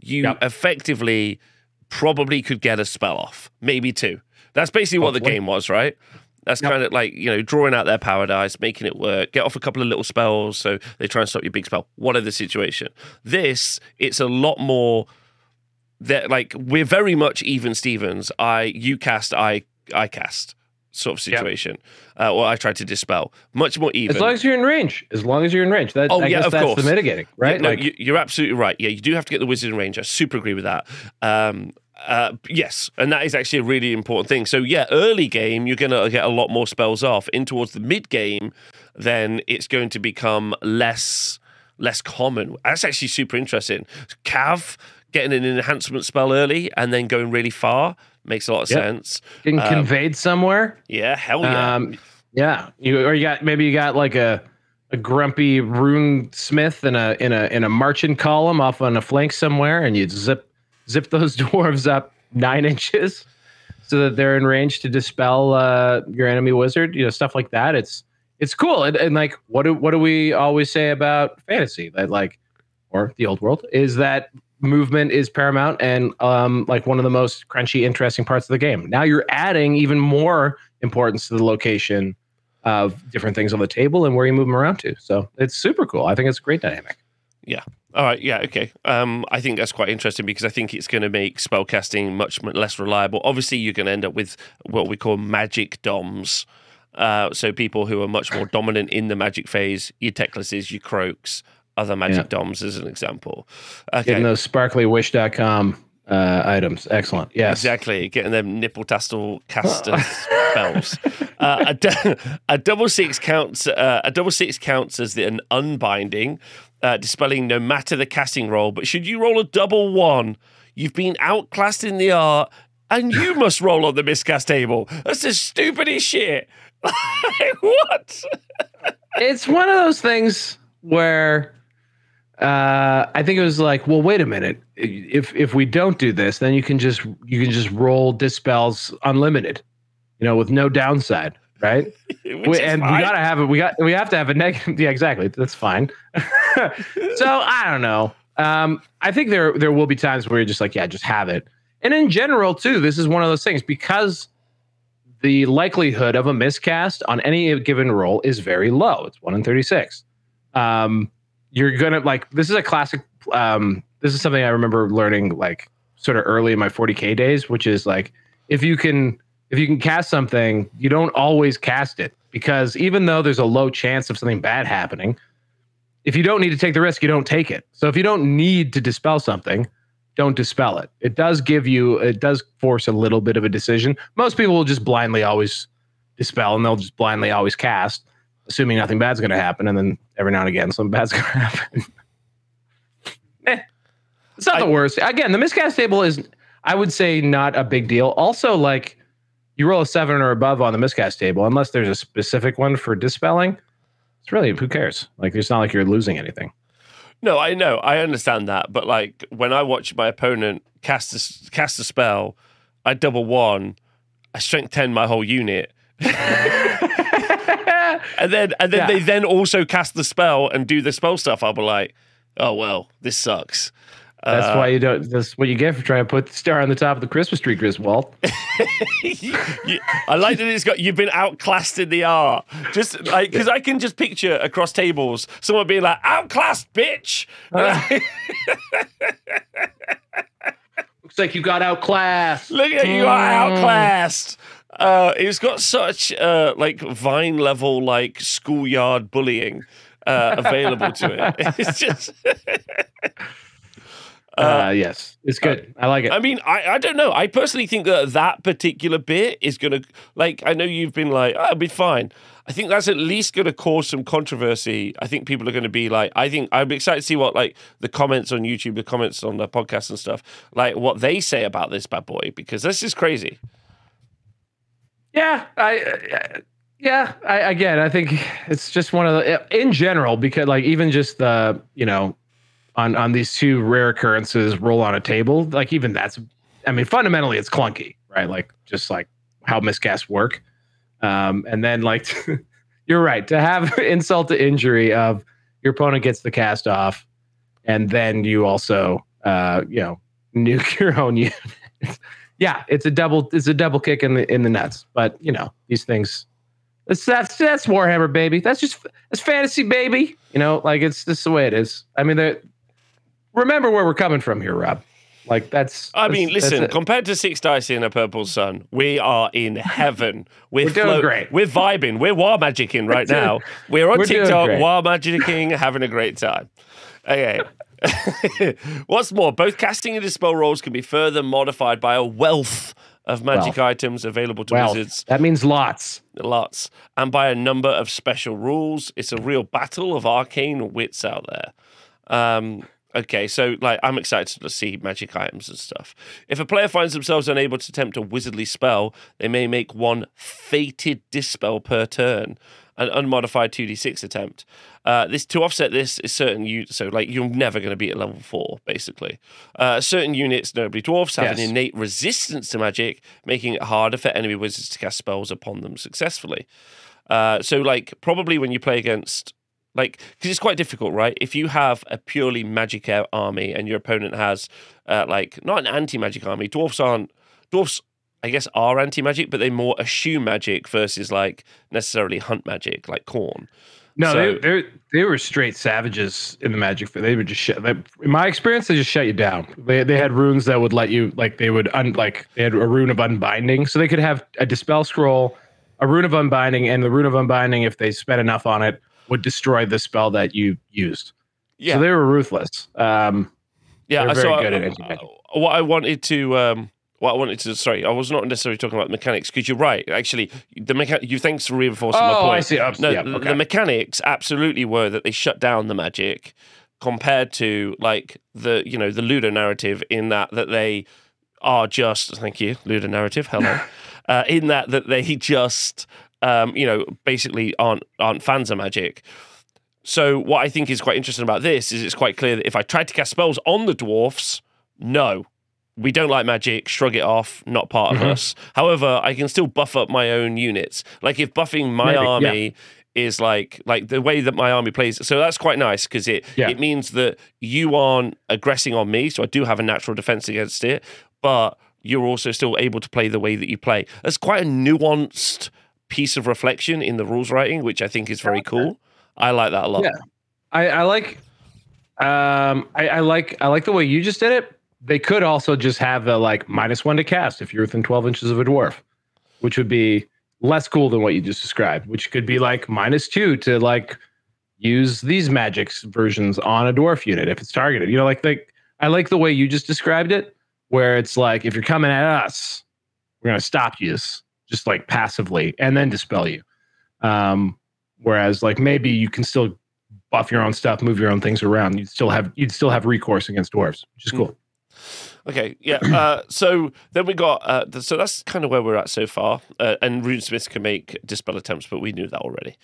you yep. effectively probably could get a spell off, maybe two. That's basically what the game was, right? That's yep. kind of like, you know, drawing out their power dice, making it work, get off a couple of little spells so they try and stop your big spell, whatever the situation. This, it's a lot more that like we're very much even Stevens. I you cast, I I cast sort of situation. Yep. Uh, or I tried to dispel. Much more even. As long as you're in range. As long as you're in range. That, oh, I yeah, of that's course. the mitigating, right? Yeah, no, like, you, are absolutely right. Yeah, you do have to get the wizard in range. I super agree with that. Um, uh, yes, and that is actually a really important thing. So yeah, early game you're going to get a lot more spells off. In towards the mid game, then it's going to become less less common. That's actually super interesting. Cav getting an enhancement spell early and then going really far makes a lot of yep. sense. Getting um, conveyed somewhere. Yeah, hell yeah. Um, yeah, you or you got maybe you got like a a grumpy rune smith in a in a in a marching column off on a flank somewhere, and you zip zip those dwarves up nine inches so that they're in range to dispel uh, your enemy wizard. You know, stuff like that. It's it's cool. And, and like, what do what do we always say about fantasy? That like, or the old world is that movement is paramount and um, like one of the most crunchy, interesting parts of the game. Now you're adding even more importance to the location of different things on the table and where you move them around to. So it's super cool. I think it's a great dynamic. Yeah. All right. Yeah. Okay. Um, I think that's quite interesting because I think it's going to make spellcasting much less reliable. Obviously, you're going to end up with what we call magic doms. Uh, so people who are much more dominant in the magic phase, your Teclises, your Kroaks, other magic yeah. doms, as an example. Okay. Getting those sparklywish.com uh, items. Excellent. Yes. Exactly. Getting them nipple tassel caster spells. Uh, a, d- a double six counts. Uh, a double six counts as the, an unbinding uh, dispelling no matter the casting roll. But should you roll a double one, you've been outclassed in the art, and you must roll on the miscast table. That's the stupidest shit. what? it's one of those things where uh, I think it was like, well, wait a minute. If if we don't do this, then you can just you can just roll dispels unlimited, you know, with no downside right? we, and fine. we gotta have it. We got we have to have a negative. Yeah, exactly. That's fine. so I don't know. Um, I think there there will be times where you're just like, yeah, just have it. And in general, too, this is one of those things because the likelihood of a miscast on any given roll is very low. It's one in thirty six. Um, you're gonna like this is a classic um, this is something I remember learning like sort of early in my 40k days, which is like if you can if you can cast something, you don't always cast it because even though there's a low chance of something bad happening, if you don't need to take the risk, you don't take it. So if you don't need to dispel something, don't dispel it. It does give you, it does force a little bit of a decision. Most people will just blindly always dispel and they'll just blindly always cast, assuming nothing bad's going to happen. And then every now and again, something bad's going to happen. eh, it's not I, the worst. Again, the miscast table is, I would say, not a big deal. Also, like you roll a seven or above on the miscast table, unless there's a specific one for dispelling. It's really who cares? Like it's not like you're losing anything. No, I know, I understand that, but like when I watch my opponent cast a, cast a spell, I double one, I strength ten my whole unit. and then and then yeah. they then also cast the spell and do the spell stuff. I'll be like, oh well, this sucks. That's uh, why you don't. That's what you get for trying to put the star on the top of the Christmas tree, Griswold. you, you, I like that it's got. You've been outclassed in the art. Just like because I can just picture across tables someone being like, "Outclassed, bitch." Looks like you got outclassed. Look at you got mm. outclassed. Uh, it's got such uh, like vine level like schoolyard bullying uh, available to it. It's just. Uh, uh, yes, it's good. Uh, I like it. I mean, I, I don't know. I personally think that that particular bit is going to, like, I know you've been like, oh, it'll be fine. I think that's at least going to cause some controversy. I think people are going to be like, I think I'm excited to see what, like, the comments on YouTube, the comments on the podcast and stuff, like, what they say about this bad boy, because this is crazy. Yeah. I, uh, yeah, I, again, I think it's just one of the in general because like even just the you know on on these two rare occurrences roll on a table, like even that's, I mean, fundamentally it's clunky, right? Like just like how miscasts work. Um, and then like you're right to have insult to injury of your opponent gets the cast off, and then you also uh, you know nuke your own unit. Yeah, it's a double it's a double kick in the in the nuts. But you know these things. That's that's that's Warhammer, baby. That's just that's fantasy, baby. You know, like it's just the way it is. I mean, remember where we're coming from here, Rob. Like that's. I that's, mean, listen. Compared to six dice in a purple sun, we are in heaven. We're, we're doing great. We're vibing. We're war magicking right we're now. We're on we're TikTok, war magicking, having a great time. Okay. What's more, both casting and dispel rolls can be further modified by a wealth of magic items available to wizards. That means lots. Lots. And by a number of special rules. It's a real battle of arcane wits out there. Um, Okay, so like I'm excited to see magic items and stuff. If a player finds themselves unable to attempt a wizardly spell, they may make one fated dispel per turn, an unmodified 2d6 attempt. Uh, this to offset this is certain you so like you're never going to be at level four basically. Uh, certain units, notably dwarfs, have yes. an innate resistance to magic, making it harder for enemy wizards to cast spells upon them successfully. Uh, so like probably when you play against like, because it's quite difficult, right? If you have a purely magic army and your opponent has, uh, like, not an anti magic army, dwarfs aren't, dwarfs, I guess, are anti magic, but they more eschew magic versus, like, necessarily hunt magic, like Khorne. No, so, they, they they were straight savages in the magic. They would just shut. They, in my experience, they just shut you down. They they had runes that would let you like they would un, like they had a rune of unbinding, so they could have a dispel scroll, a rune of unbinding, and the rune of unbinding if they spent enough on it would destroy the spell that you used. Yeah. So they were ruthless. Um, yeah, very so good I, at uh, what I wanted to. Um, what I wanted to sorry, I was not necessarily talking about mechanics because you're right. Actually, the you thanks for reinforcing oh, my point. I see. No, yeah, okay. the mechanics absolutely were that they shut down the magic compared to like the you know the Ludo narrative in that that they are just thank you Ludo narrative hello uh, in that that they just um, you know, basically aren't aren't fans of magic. So what I think is quite interesting about this is it's quite clear that if I tried to cast spells on the dwarfs, no, we don't like magic, shrug it off, not part of mm-hmm. us. However, I can still buff up my own units. Like if buffing my Maybe, army yeah. is like like the way that my army plays, so that's quite nice because it yeah. it means that you aren't aggressing on me, so I do have a natural defense against it, but you're also still able to play the way that you play. That's quite a nuanced piece of reflection in the rules writing, which I think is very cool. I like that a lot. Yeah, I, I like. Um, I, I like I like the way you just did it. They could also just have the like minus one to cast if you're within 12 inches of a dwarf, which would be less cool than what you just described, which could be like minus two to like use these magics versions on a dwarf unit if it's targeted. You know, like like I like the way you just described it, where it's like if you're coming at us, we're gonna stop you just like passively and then dispel you. Um, whereas like maybe you can still buff your own stuff, move your own things around. You'd still have you'd still have recourse against dwarves, which is cool. Okay, yeah. Uh, so then we got. Uh, th- so that's kind of where we're at so far. Uh, and runesmiths can make dispel attempts, but we knew that already.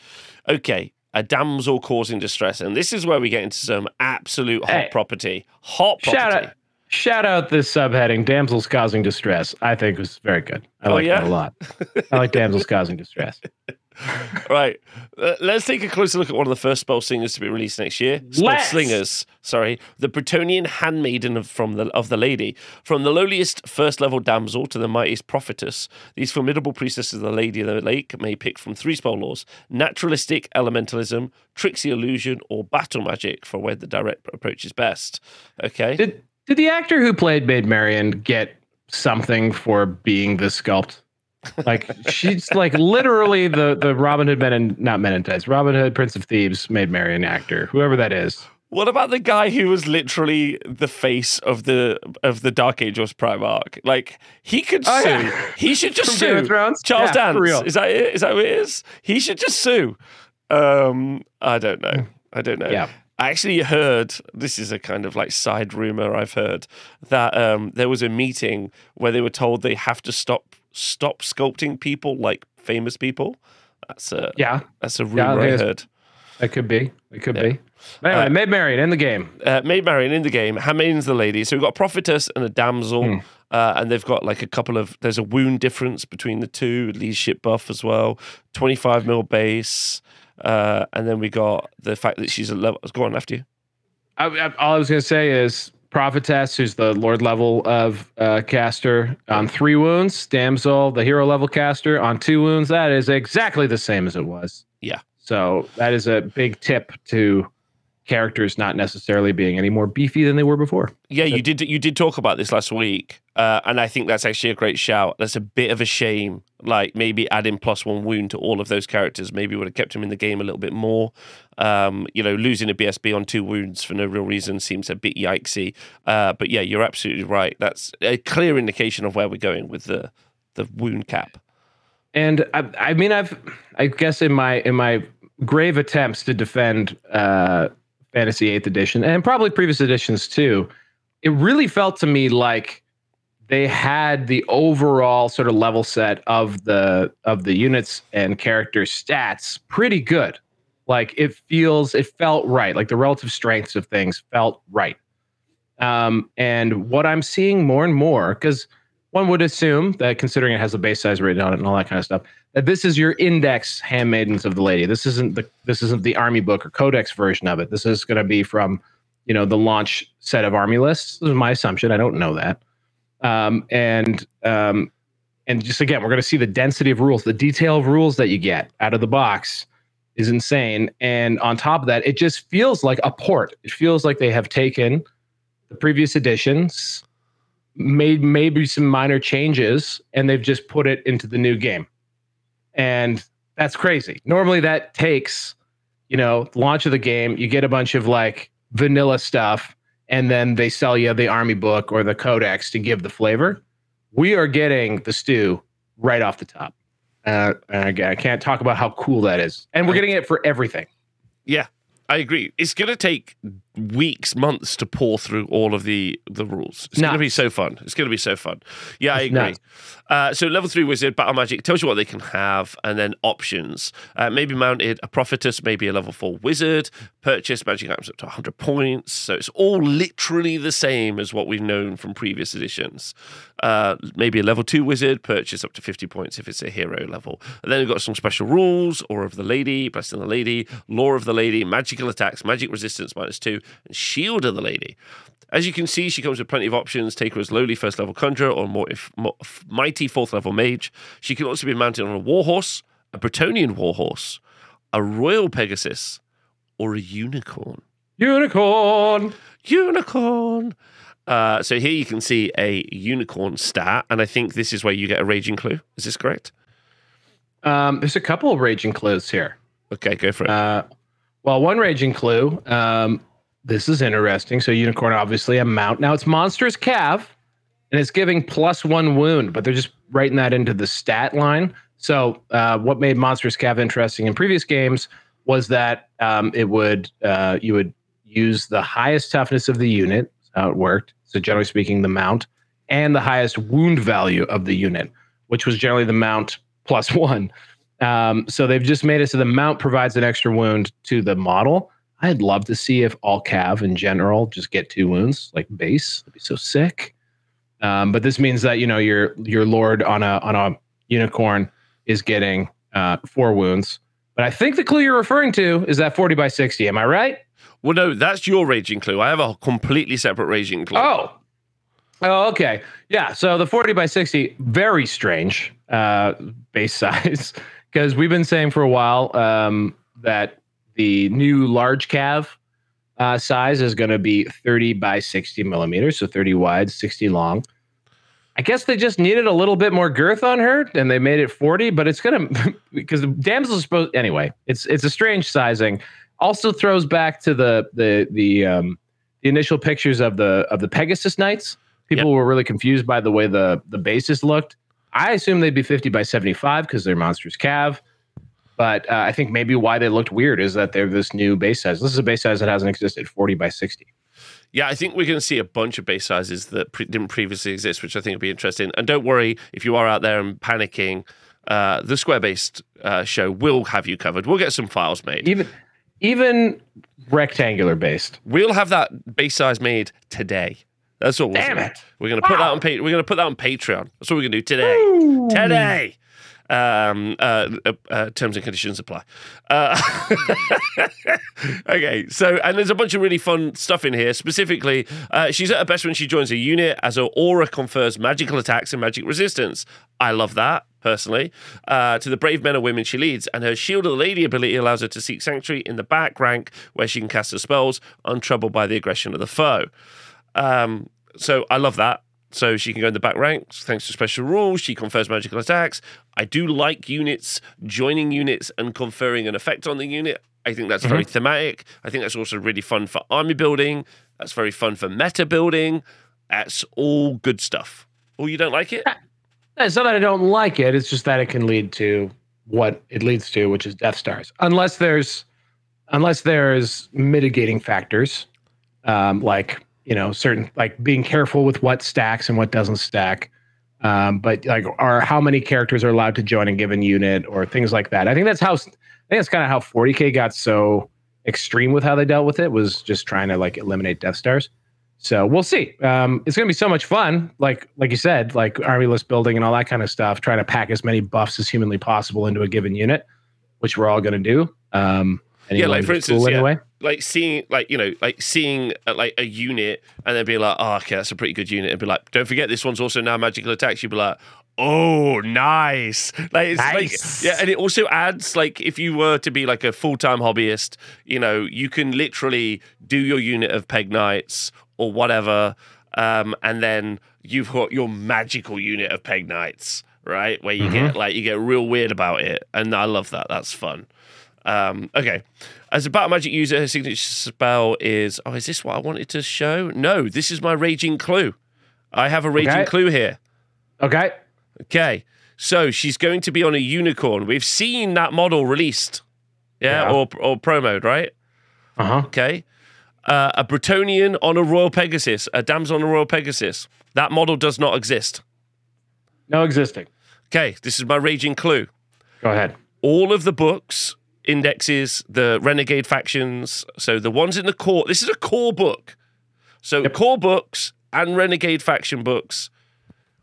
Okay, a damsel causing distress, and this is where we get into some absolute hot Hey. property. Hot property. Shout out, shout out this subheading, damsels causing distress. I think was very good. I Oh, like yeah? that a lot. I like damsels causing distress. Right. Uh, let's take a closer look at one of the first spell slingers to be released next year. Spell slingers, sorry, the Bretonnian handmaiden of, from the of the lady, from the lowliest first level damsel to the mightiest prophetess. These formidable priestesses of the Lady of the Lake may pick from three spell lores: naturalistic elementalism, tricksy illusion, or battle magic for where the direct approach is best. Okay. Did did the actor who played Maid Marian get something for being the sculpt? Like she's like literally the the Robin Hood Men and not Men in Tights, Robin Hood Prince of Thieves Maid Marian actor, whoever that is. What about the guy who was literally the face of the of the Dark Angels Primarch? Like he could Oh, sue. yeah. He should just From Game of sue. Thrones? Charles Yeah. Dance. Is that it? Is that who it is? He should just sue. Um, I don't know. I don't know. Yeah. I actually heard this is a kind of like side rumor I've heard that um, there was a meeting where they were told they have to stop stop sculpting people like famous people. That's a Yeah, that's a Yeah, rumor I heard. that could be. It could Yeah. be. Anyway, Uh, Maid Marian in the game. uh, Maid Marian in the game. Handmaiden's the lady. So we've got a prophetess and a damsel, Hmm. uh, and they've got like a couple of. There's a wound difference between the two. Leadership buff as well. Twenty five mil base, uh, and then we got the fact that she's a level. Go on after you. I, I, all I was going to say is Prophetess, who's the Lord level of uh, caster, on three wounds. Damsel, the hero level caster, on two wounds. That is exactly the same as it was. Yeah. So that is a big tip to characters not necessarily being any more beefy than they were before. Yeah, you did. You did talk about this last week, uh, and I think that's actually a great shout. That's a bit of a shame. Like maybe adding plus one wound to all of those characters maybe would have kept him in the game a little bit more. Um, you know, losing a BSB on two wounds for no real reason seems a bit yikesy. Uh, but yeah, you're absolutely right. That's a clear indication of where we're going with the the wound cap. And I, I mean, I've, I guess in my in my grave attempts to defend uh, Fantasy Eighth Edition and probably previous editions too, it really felt to me like they had the overall sort of level set of the of the units and character stats pretty good. Like it feels, it felt right. Like the relative strengths of things felt right. Um, and what I'm seeing more and more, because one would assume that considering it has a base size written on it and all that kind of stuff, that this is your index handmaidens of the lady. This isn't the this isn't the army book or codex version of it. This is going to be from you know the launch set of army lists. This is my assumption. I don't know that. Um, and um, and just again, we're going to see the density of rules, the detail of rules that you get out of the box is insane. And on top of that, it just feels like a port. It feels like they have taken the previous editions, made maybe some minor changes, and they've just put it into the new game. And that's crazy. Normally that takes, you know, launch of the game, you get a bunch of like vanilla stuff, and then they sell you the army book or the codex to give the flavor. We are getting the stew right off the top. Uh, again, I can't talk about how cool that is. And we're getting it for everything. Yeah, I agree. It's going to take weeks, months to pour through all of the the rules. It's going to be so fun. It's going to be so fun. Yeah, I agree. Uh, so level three wizard battle magic tells you what they can have, and then options. Uh, maybe mounted a prophetess, maybe a level four wizard. Purchase magic items up to 100 points. So it's all literally the same as what we've known from previous editions. Uh, maybe a level two wizard. Purchase up to 50 points if it's a hero level. And then we've got some special rules: Aura of the Lady, Blessing the Lady, Lore of the Lady, magical attacks, magic resistance minus two, and Shield of the Lady. As you can see, she comes with plenty of options. Take her as lowly first level conjurer or more, if, more mighty fourth level mage. She can also be mounted on a warhorse, a Bretonnian warhorse, a royal Pegasus, or a unicorn. Unicorn. Unicorn. Uh, so here you can see a unicorn stat, and I think this is where you get a raging clue. Is this correct? Um, there's a couple of raging clues here. Okay, go for it. Uh, well, one raging clue. Um, this is interesting. So unicorn, obviously a mount. Now it's monstrous cav, and it's giving plus one wound, but they're just writing that into the stat line. So uh, what made monstrous cav interesting in previous games was that um, it would uh, you would use the highest toughness of the unit. How it worked. So generally speaking, the mount and the highest wound value of the unit, which was generally the mount plus one. Um, so they've just made it so the mount provides an extra wound to the model. I'd love to see if all cav in general just get two wounds, like base. That'd be so sick. Um, but this means that you know your your lord on a on a unicorn is getting uh, four wounds. But I think the clue you're referring to is that 40 by 60. Am I right? well, no, that's your raging clue. I have a completely separate raging clue. Oh. Oh, okay. Yeah. So the 40 by 60, very strange uh, base size. Because we've been saying for a while um, that the new large cav uh, size is going to be 30 by 60 millimeters. So 30 wide, 60 long. I guess they just needed a little bit more girth on her and they made it 40, but it's going to, because the damsel is supposed, anyway, it's it's a strange sizing. Also throws back to the, the, the, um, the initial pictures of the of the Pegasus Knights. People were really confused by the way the the bases looked. I assume they'd be 50 by 75 because they're monsters cav. But uh, I think maybe why they looked weird is that they're this new base size. This is a base size that hasn't existed, 40 by 60. Yeah, I think we're going to see a bunch of base sizes that pre- didn't previously exist, which I think will be interesting. And don't worry if you are out there and panicking. Uh, the square based uh, show will have you covered. We'll get some files made. Even even rectangular based. We'll have that base size made today. That's all. we'll Damn it. we're gonna put that on. Pa- we're gonna put that on Patreon. That's what we're gonna do today. Today. Um, uh, uh, uh, terms and conditions apply. Uh, okay, so and there's a bunch of really fun stuff in here. Specifically, uh, she's at her best when she joins a unit as her aura confers magical attacks and magic resistance. I love that personally. Uh, to the brave men and women she leads, and her Shield of the Lady ability allows her to seek sanctuary in the back rank where she can cast her spells untroubled by the aggression of the foe. Um, so I love that. So she can go in the back ranks thanks to special rules. She confers magical attacks. I do like units joining units and conferring an effect on the unit. I think that's very thematic. I think that's also really fun for army building. That's very fun for meta building. That's all good stuff. Oh, you don't like it? It's not that I don't like it. It's just that it can lead to what it leads to, which is Death Stars. Unless there's, unless there's mitigating factors, um, like you know, certain like being careful with what stacks and what doesn't stack. Um, but like, are how many characters are allowed to join a given unit or things like that. I think that's how. I think that's kind of how 40k got so extreme with how they dealt with it. Was just trying to like eliminate Death Stars. So we'll see. Um, it's going to be so much fun. Like like you said, like army list building and all that kind of stuff. Trying to pack as many buffs as humanly possible into a given unit, which we're all going to do. Um, Yeah, like, for instance, yeah. anyway. Like seeing, like you know, like seeing uh, like a unit, and then be like, "Oh, okay, that's a pretty good unit," and be like, "Don't forget, this one's also now magical attacks." You'd be like, "Oh, nice!" Like, it's Nice. like, yeah, and it also adds like if you were to be like a full time hobbyist, you know, you can literally do your unit of peg knights or whatever, um, and then you've got your magical unit of peg knights, right? Where you get like you get real weird about it, and I love that. That's fun. Um, okay. As a battle magic user, her signature spell is. Oh, is this what I wanted to show? No, this is my raging clue. I have a raging Okay. clue here. Okay. Okay. So she's going to be on a unicorn. We've seen that model released. Yeah, Yeah. or or promoed, right? Uh huh. Okay. Uh, a Bretonnian on a Royal Pegasus, a damsel on a Royal Pegasus. That model does not exist. No existing. Okay, this is my raging clue. Go ahead. all of the books indexes the renegade factions so the ones in the core this is a core book so core books and renegade faction books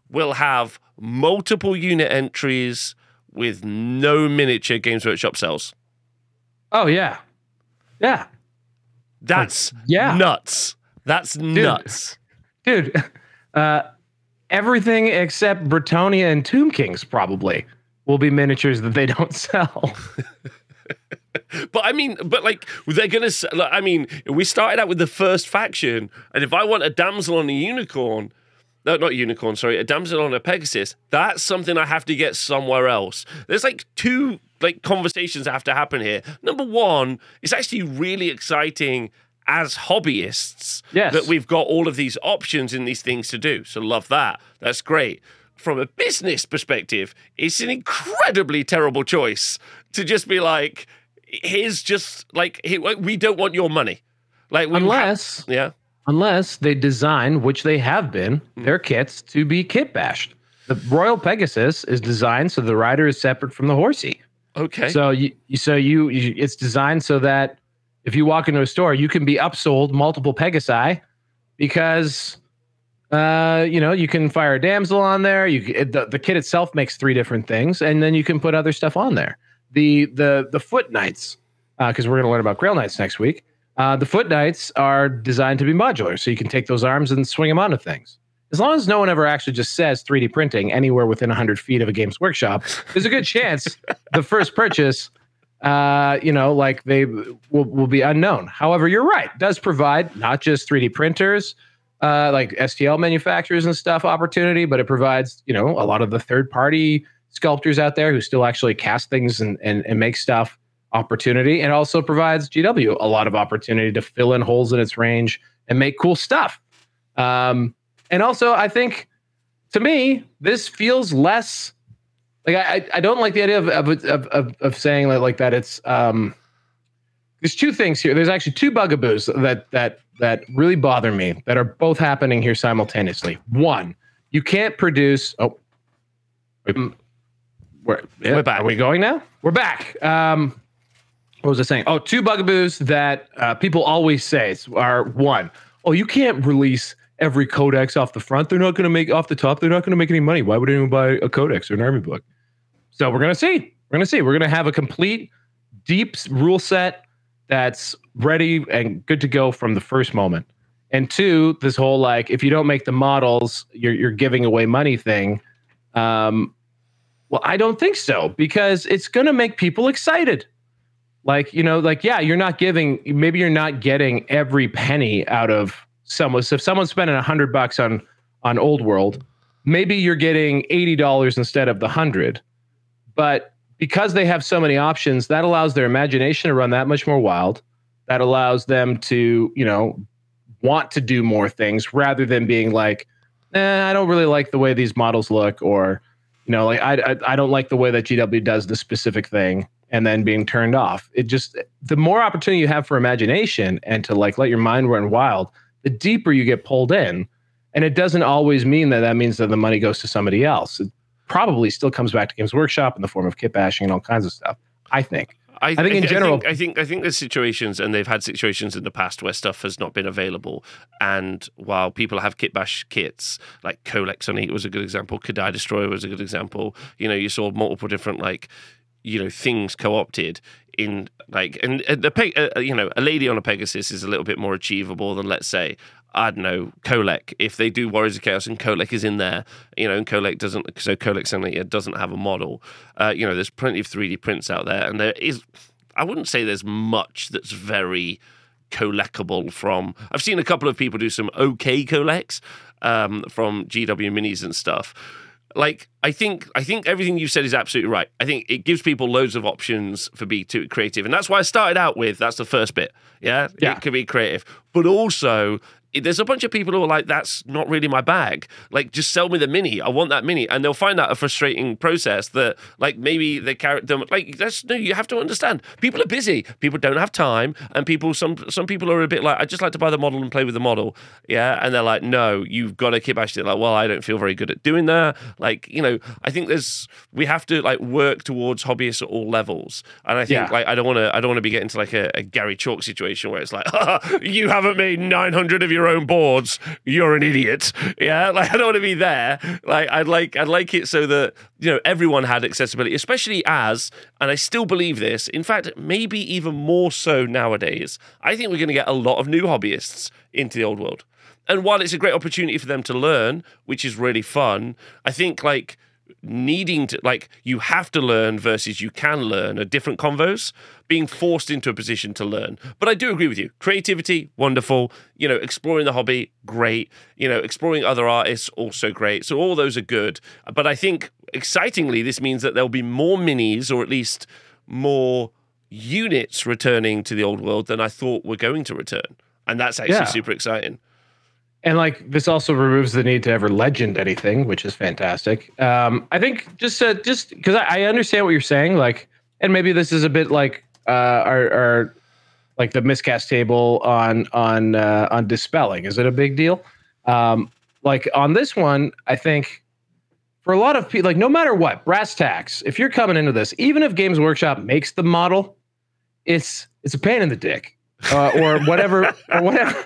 will have multiple unit entries with no miniature games workshop sells Oh yeah. Yeah. that's yeah. nuts that's nuts Dude. Uh, everything except Bretonnia and Tomb Kings probably will be miniatures that they don't sell. But I mean, but like they're gonna. Like, I mean, we started out with the first faction, and if I want a damsel on a unicorn, no, not unicorn, sorry, a damsel on a Pegasus, that's something I have to get somewhere else. There's like two like conversations that have to happen here. Number one, it's actually really exciting as hobbyists Yes. that we've got all of these options and these things to do. So love that. That's great. From a business perspective, it's an incredibly terrible choice to just be like, here's just like he- we don't want your money. Like Unless yeah. unless they design, which they have been, their kits to be kit bashed. The Royal Pegasus is designed so the rider is separate from the horsey. Okay. So you, so you, you, it's designed so that if you walk into a store, you can be upsold multiple Pegasi because, uh, you know, you can fire a damsel on there. You the, the kit itself makes three different things, and then you can put other stuff on there. The the the foot knights, because we're going to learn about Grail Knights next week. Uh, the foot knights are designed to be modular, so you can take those arms and swing them onto things. As long as no one ever actually just says 3D printing anywhere within 100 feet of a Games Workshop, there's a good chance the first purchase, uh, you know, like they will, will be unknown. However, you're right. Does provide not just 3D printers, uh, like STL manufacturers and stuff opportunity, but it provides, you know, a lot of the third party sculptors out there who still actually cast things and, and, and make stuff opportunity. And also provides GW a lot of opportunity to fill in holes in its range and make cool stuff. Um, and also, I think to me, this feels less like I, I- don't like the idea of of, of, of, saying that like that it's um there's two things here. There's actually two bugaboos that that that really bother me that are both happening here simultaneously. One, you can't produce oh we're, yeah, We're back. Are we going now? We're back. Um what was I saying? Oh, two bugaboos that uh, people always say are one, oh, you can't release every codex off the front. They're not going to make off the top. They're not going to make any money. Why would anyone buy a codex or an army book? So we're going to see. We're going to see. We're going to have a complete, deep rule set that's ready and good to go from the first moment. And two, this whole like, if you don't make the models, you're you're giving away money thing. Um, well, I don't think so because it's going to make people excited. Like you know like yeah you're not giving maybe you're not getting every penny out of someone so if someone's spending a hundred bucks on on old world maybe you're getting $80 instead of the hundred. But because they have so many options that allows their imagination to run that much more wild. That allows them to you know want to do more things rather than being like eh, i don't really like the way these models look or you know like I, I i don't like the way that gw does this specific thing and then being turned off. It just the more opportunity you have for imagination and to like let your mind run wild the deeper you get pulled in. And it doesn't always mean that that means that the money goes to somebody else. It probably still comes back to games workshop in the form of kit bashing and all kinds of stuff i think I, think in general- I think, I think I think there's situations, and they've had situations in the past where stuff has not been available. And while people have kitbash kits, like Kholek Suneater was a good example, K'daai Destroyer was a good example. You know, you saw multiple different like, you know, things co-opted in like, and, and the uh, you know, a lady on a Pegasus is a little bit more achievable than let's say. I don't know, Kholek. If they do Warriors of Chaos and Kholek is in there, you know, and Kholek doesn't, so Kholek suddenly doesn't have a model. Uh, you know, there's plenty of 3D prints out there, and there is, I wouldn't say there's much that's very collectible from. I've seen a couple of people do some okay collects um, from GW minis and stuff. Like I think I think everything you said is absolutely right. I think it gives people loads of options for be too creative, and that's why I started out with that's the first bit. Yeah, Yeah. it could be creative, but also there's a bunch of people who are like, that's not really my bag. Like, just sell me the mini. I want that mini. And they'll find that a frustrating process that, like, maybe they carry them. Like, that's no, you have to understand. People are busy. People don't have time. And people, some some people are a bit like, I just like to buy the model and play with the model. Yeah. And they're like, no, you've got to keep actually like, well, I don't feel very good at doing that. Like, you know, I think there's, we have to like work towards hobbyists at all levels. And I think, Yeah. like, I don't want to, I don't want to be getting to like a, a Gary Chalk situation where it's like, you haven't made 900 of your own boards. You're an idiot. Yeah. Like, I don't want to be there. Like, I'd like, I'd like it so that, you know, everyone had accessibility, especially as, and I still believe this, in fact, maybe even more so nowadays. I think we're going to get a lot of new hobbyists into the old world. And while it's a great opportunity for them to learn, which is really fun, I think like needing to like you have to learn versus you can learn are different convos being forced into a position to learn. But i do agree with you. Creativity wonderful. You know exploring the hobby great. You know exploring other artists also great. So all those are good. But i think excitingly this means that there'll be more minis or at least more units returning to the old world than i thought were going to return. And that's actually Yeah. super exciting And like this also removes the need to ever legend anything, which is fantastic. Um, I think just uh, just because I, I understand what you're saying, like, and maybe this is a bit like uh, our, our like the miscast table on on uh, on dispelling. Is it a big deal? Um, like on this one, I think for a lot of people, like no matter what, brass tacks. If you're coming into this, even if Games Workshop makes the model, it's it's a pain in the dick, uh, or whatever, or whatever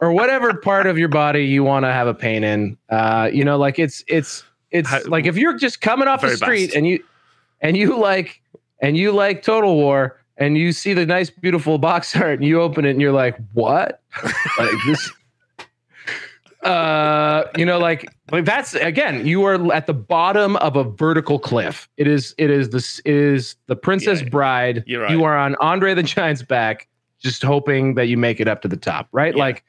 or whatever part of your body you want to have a pain in. Uh, you know, like it's it's it's How- like if you're just coming off the street best. and you and you like and you like Total War and you see the nice beautiful box art and you open it and you're like, what? like this. Uh, you know, like like that's again, you are at the bottom of a vertical cliff. It is it is this it is the Princess Yeah, Bride. right. You are on Andre the Giant's back, just hoping that you make it up to the top, right? Yeah. Like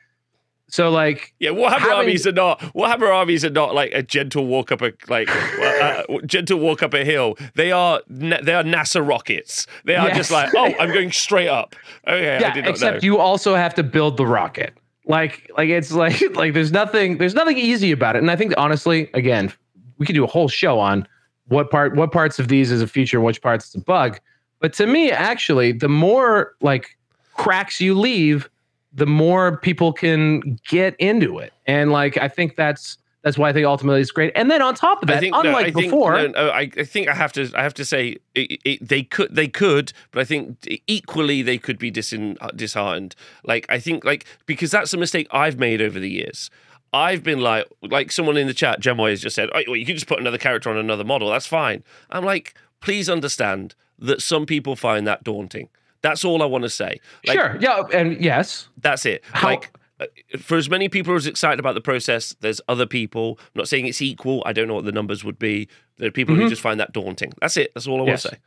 so like Yeah, Warhammer Having- armies are not Warhammer armies are not like a gentle walk up a like uh, uh, gentle walk up a hill. They are they are NASA rockets. They are Yes. just like oh, I'm going straight up. Okay, I yeah, did not except know. you also have to build the rocket. Like like it's like like there's nothing there's nothing easy about it. And I think honestly, again, we could do a whole show on what part what parts of these is a feature and which parts is a bug. But to me, actually, the more like cracks you leave, the more people can get into it. And like I think that's that's why I think ultimately it's great. And then on top of that, think no, unlike I think, before, no, no, I, I think I have to I have to say it, it, they could they could, but I think equally they could be disin, uh, disheartened. Like I think like because that's a mistake I've made over the years. I've been like like someone in the chat, Gemoy has just said, oh, well, you can just put another character on another model. That's fine. I'm like, please understand that some people find that daunting. That's all I want to say. Like, sure, yeah, and yes, That's it. How- Like uh, for as many people as excited about the process, there's other people. I'm not saying it's equal. I don't know what the numbers would be. There are people who just find that daunting. That's it. That's all I want to say.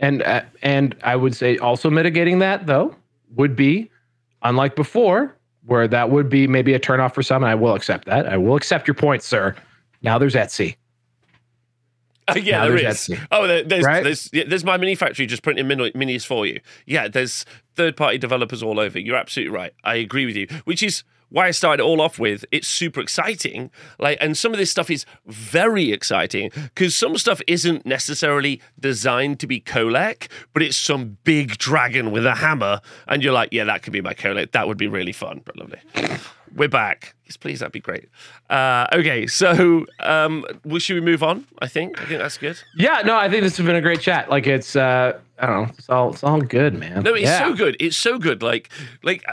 And uh, and I would say also mitigating that though would be unlike before, where that would be maybe a turnoff for some, and I will accept that. I will accept your point, sir. Now there's Etsy. Uh, yeah, Now there's. Etsy. Oh, there, there's Right? there's yeah, there's my mini factory just printing mini, minis for you. Yeah, there's third party developers all over. You're absolutely right. I agree with you. Which is why I started all off with it's super exciting. Like, and some of this stuff is very exciting because some stuff isn't necessarily designed to be Kholek, but it's some big dragon with a hammer, and you're like, yeah, that could be my Kholek. That would be really fun. But lovely. We're back. Yes, please, that'd be great. Uh, okay, so um, well, should we move on? I think. I think that's good. Yeah, no, I think this has been a great chat. Like it's uh I don't know, it's all it's all good, man. No, it's yeah. so good. It's so good. Like, like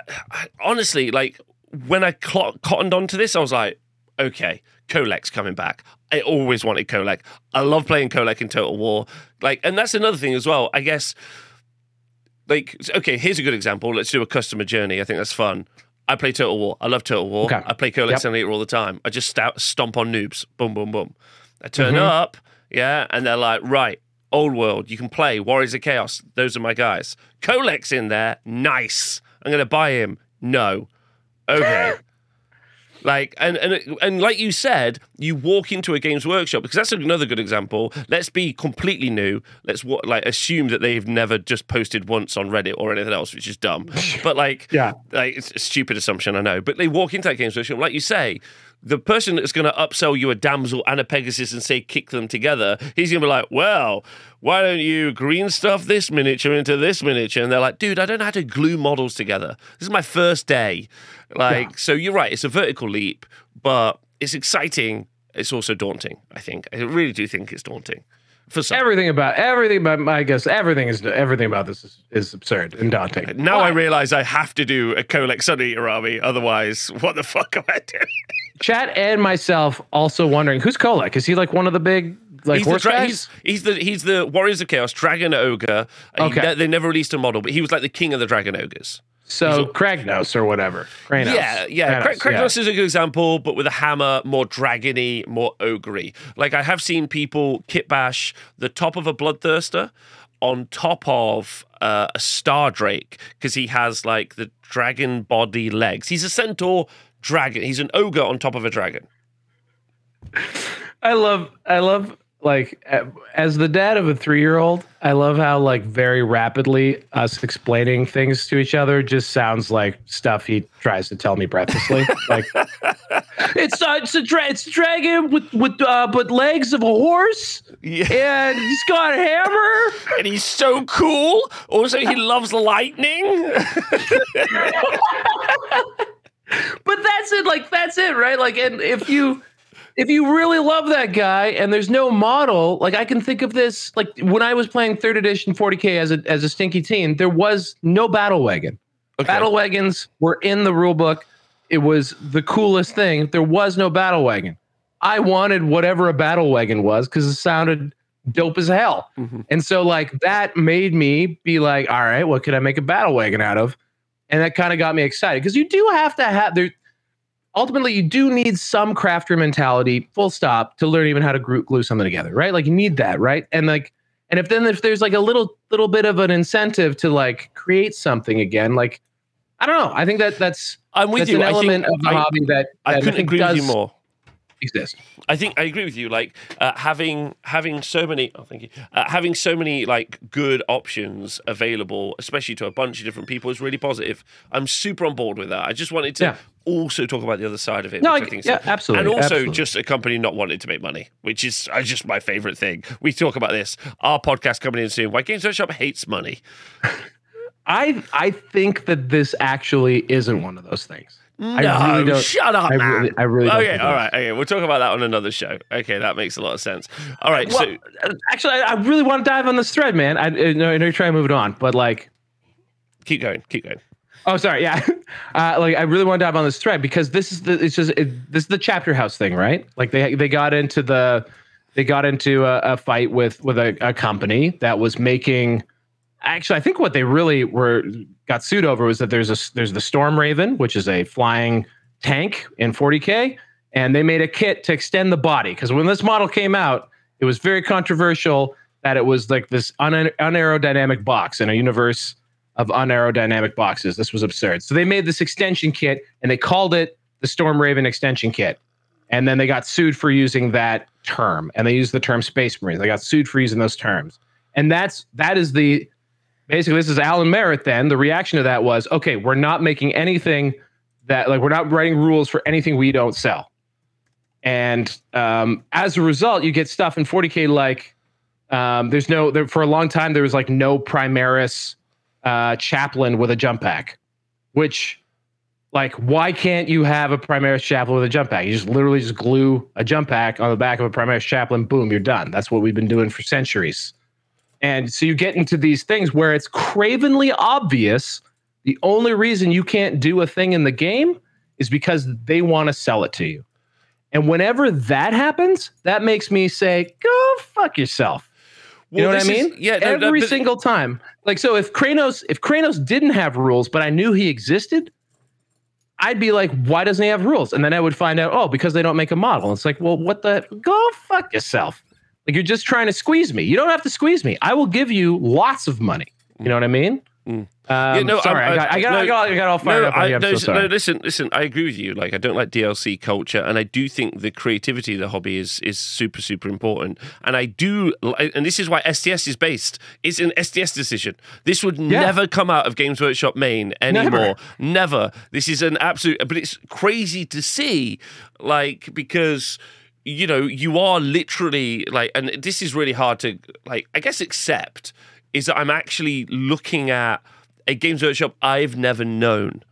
honestly, like when I clo- cottoned onto this, I was like, okay, Kholek's coming back. I always wanted Kholek. I love playing Kholek in Total War. Like, and that's another thing as well. I guess. Like, okay, here's a good example. Let's do a customer journey. I think that's fun. I play Total War. I love Total War. Okay. I play Kholek Yep. All the time. I just stout, stomp on noobs. Boom, boom, boom. I turn Mhm. up, yeah, and they're like, right, old world, you can play Warriors of Chaos. Those are my guys. Kholek's in there. Nice. I'm gonna buy him. No. Okay. Like and and and like you said, you walk into a games workshop because that's another good example. Let's be completely new. Let's like assume that they've never just posted once on Reddit or anything else, which is dumb. But like, Yeah. like it's a stupid assumption, I know. But they walk into that games workshop, like you say, the person that's going to upsell you a damsel and a Pegasus and say kick them together, he's going to be like, well, why don't you green stuff this miniature into this miniature? And they're like, dude, I don't know how to glue models together. This is my first day. Like, so you're right, it's a vertical leap, but it's exciting. It's also daunting, I think. I really do think it's daunting. For some. Everything about everything about my guess everything is everything about this is, is absurd and daunting. now I realize I have to do a Kholek Suneater army, otherwise, what the fuck am I doing? Chat and myself also wondering who's Kholek? Is he like one of the big like he's, the dra- guys? he's, he's the he's the Warriors of Chaos Dragon Ogre. Uh, he Okay. ne- they never released a model, but he was like the king of the Dragon Ogres. So Kragnos or whatever. Kragnos. Yeah, yeah. Kragnos, Kra- Kragnos is a good example, but with a hammer, more dragony, more ogre Like I have seen people kitbash the top of a bloodthirster on top of uh, a star drake because he has like the dragon body legs. He's a centaur dragon. He's an ogre on top of a dragon. I love I love like as the dad of a three-year-old i love how like very rapidly us explaining things to each other just sounds like stuff he tries to tell me breathlessly. Like it's uh, it's a dra- it's a dragon with with uh but legs of a horse yeah. and he's got a hammer. And he's so cool. Also he loves lightning. But that's it like that's it right? Like and if you if you really love that guy and there's no model, like I can think of this, like when I was playing third edition 40k as a as a stinky teen, there was no battle wagon. Okay. Battle wagons were in the rule book. It was the coolest thing. There was no battle wagon. I wanted whatever a battle wagon was because it sounded dope as hell. Mm-hmm. And so like that made me be like, all right, what could I make a battle wagon out of? And that kind of got me excited because you do have to have there ultimately you do need some crafter mentality full stop to learn even how to glue, glue something together right like you need that right and like and if then if there's like a little little bit of an incentive to like create something again like i don't know i think that that's i'm with that's you an element of the I, hobby that, that i couldn't agree with you more exist. I think I agree with you. Like uh, having having so many. Oh, thank you. Uh, having so many like good options available, especially to a bunch of different people, is really positive. I'm super on board with that. I just wanted to yeah. Also talk about the other side of it. No, I, I yeah, so. absolutely. And also absolutely. just a company not wanting to make money, which is uh, just my favorite thing. We talk about this. Our podcast coming in soon. Why Games Workshop hates money. I I think that this actually isn't one of those things. No, I really shut up, I man. Really, I really okay, all right, okay. We'll talk about that on another show. Okay, that makes a lot of sense. All right, well, so uh, actually, I really want to dive on this thread, man. I, I know, I know you're trying to move it on, but like, keep going, keep going. Oh, sorry, yeah. Uh, like, I really want to dive on this thread because this is the it's just it, this is the chapter house thing, right? Like they they got into the they got into a, a fight with with a, a company that was making actually, I think what they really were got sued over was that there's a there's the Storm Raven, which is a flying tank in 40k, and they made a kit to extend the body because when this model came out, it was very controversial that it was like this un- unaerodynamic box in a universe of unaerodynamic boxes. This was absurd. So they made this extension kit and they called it the Storm Raven extension kit. And then they got sued for using that term. And they used the term Space Marine. They got sued for using those terms. And that's that is the basically this is Alan Merrett then the reaction to that was okay we're not making anything that like we're not writing rules for anything we don't sell and um, as a result you get stuff in 40k like um, there's no there, for a long time there was like no primaris uh, chaplain with a jump pack which like why can't you have a primaris chaplain with a jump pack you just literally just glue a jump pack on the back of a primaris chaplain boom you're done that's what we've been doing for centuries and so you get into these things where it's cravenly obvious the only reason you can't do a thing in the game is because they want to sell it to you. And whenever that happens, that makes me say, go fuck yourself. Well, you know what I mean? Is, yeah, no, every no, single time. Like so, if Kragnos, if Kragnos didn't have rules, but I knew he existed, I'd be like, why doesn't he have rules? And then I would find out, oh, because they don't make a model. It's like, well, what the? Go fuck yourself. Like you're just trying to squeeze me. You don't have to squeeze me. I will give you lots of money. You know what I mean? Mm. Um, yeah, no, sorry, I, I, got, I, got, no, I, got, I got all fired no, up. I, no, so no, listen, listen. I agree with you. Like, I don't like DLC culture, and I do think the creativity of the hobby is is super, super important. And I do, and this is why STS is based. It's an STS decision. This would yeah. never come out of Games Workshop main anymore. Never. never. This is an absolute. But it's crazy to see, like, because you know, you are literally like, and this is really hard to like, I guess, accept is that I'm actually looking at a Games Workshop I've never known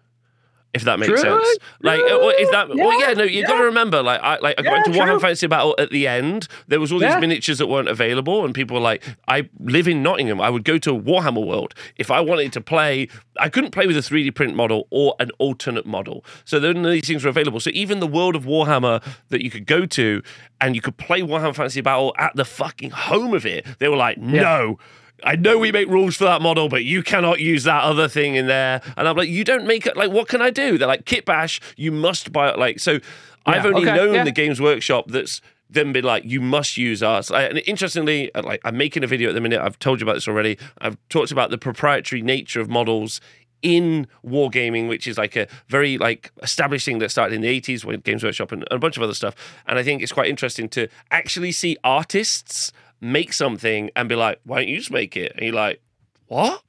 if that makes true, sense. Like, uh, if that, yeah, well, yeah, no, you yeah. got to remember, like, I like I yeah, went to Warhammer Fantasy Battle at the end. There was all these miniatures that weren't available, and people were like, I live in Nottingham. I would go to Warhammer World if I wanted to play. I couldn't play with a 3D print model or an alternate model, so none of these things were available. So even the world of Warhammer that you could go to and you could play Warhammer Fantasy Battle at the fucking home of it, they were like, no I know we make rules for that model, but you cannot use that other thing in there. And I'm like, you don't make it. Like, what can I do? They're like, Kit Bash, you must buy it. Like, so I've only okay, known yeah. the Games Workshop that's then been like, you must use ours. Like, and interestingly, uh, like I'm making a video at the minute. I've told you about this already. I've talked about the proprietary nature of models in wargaming, which is like a very like established thing that started in the 80s with Games Workshop and a bunch of other stuff. And I think it's quite interesting to actually see artists make something and be like, why don't you just make it? And you're like, what?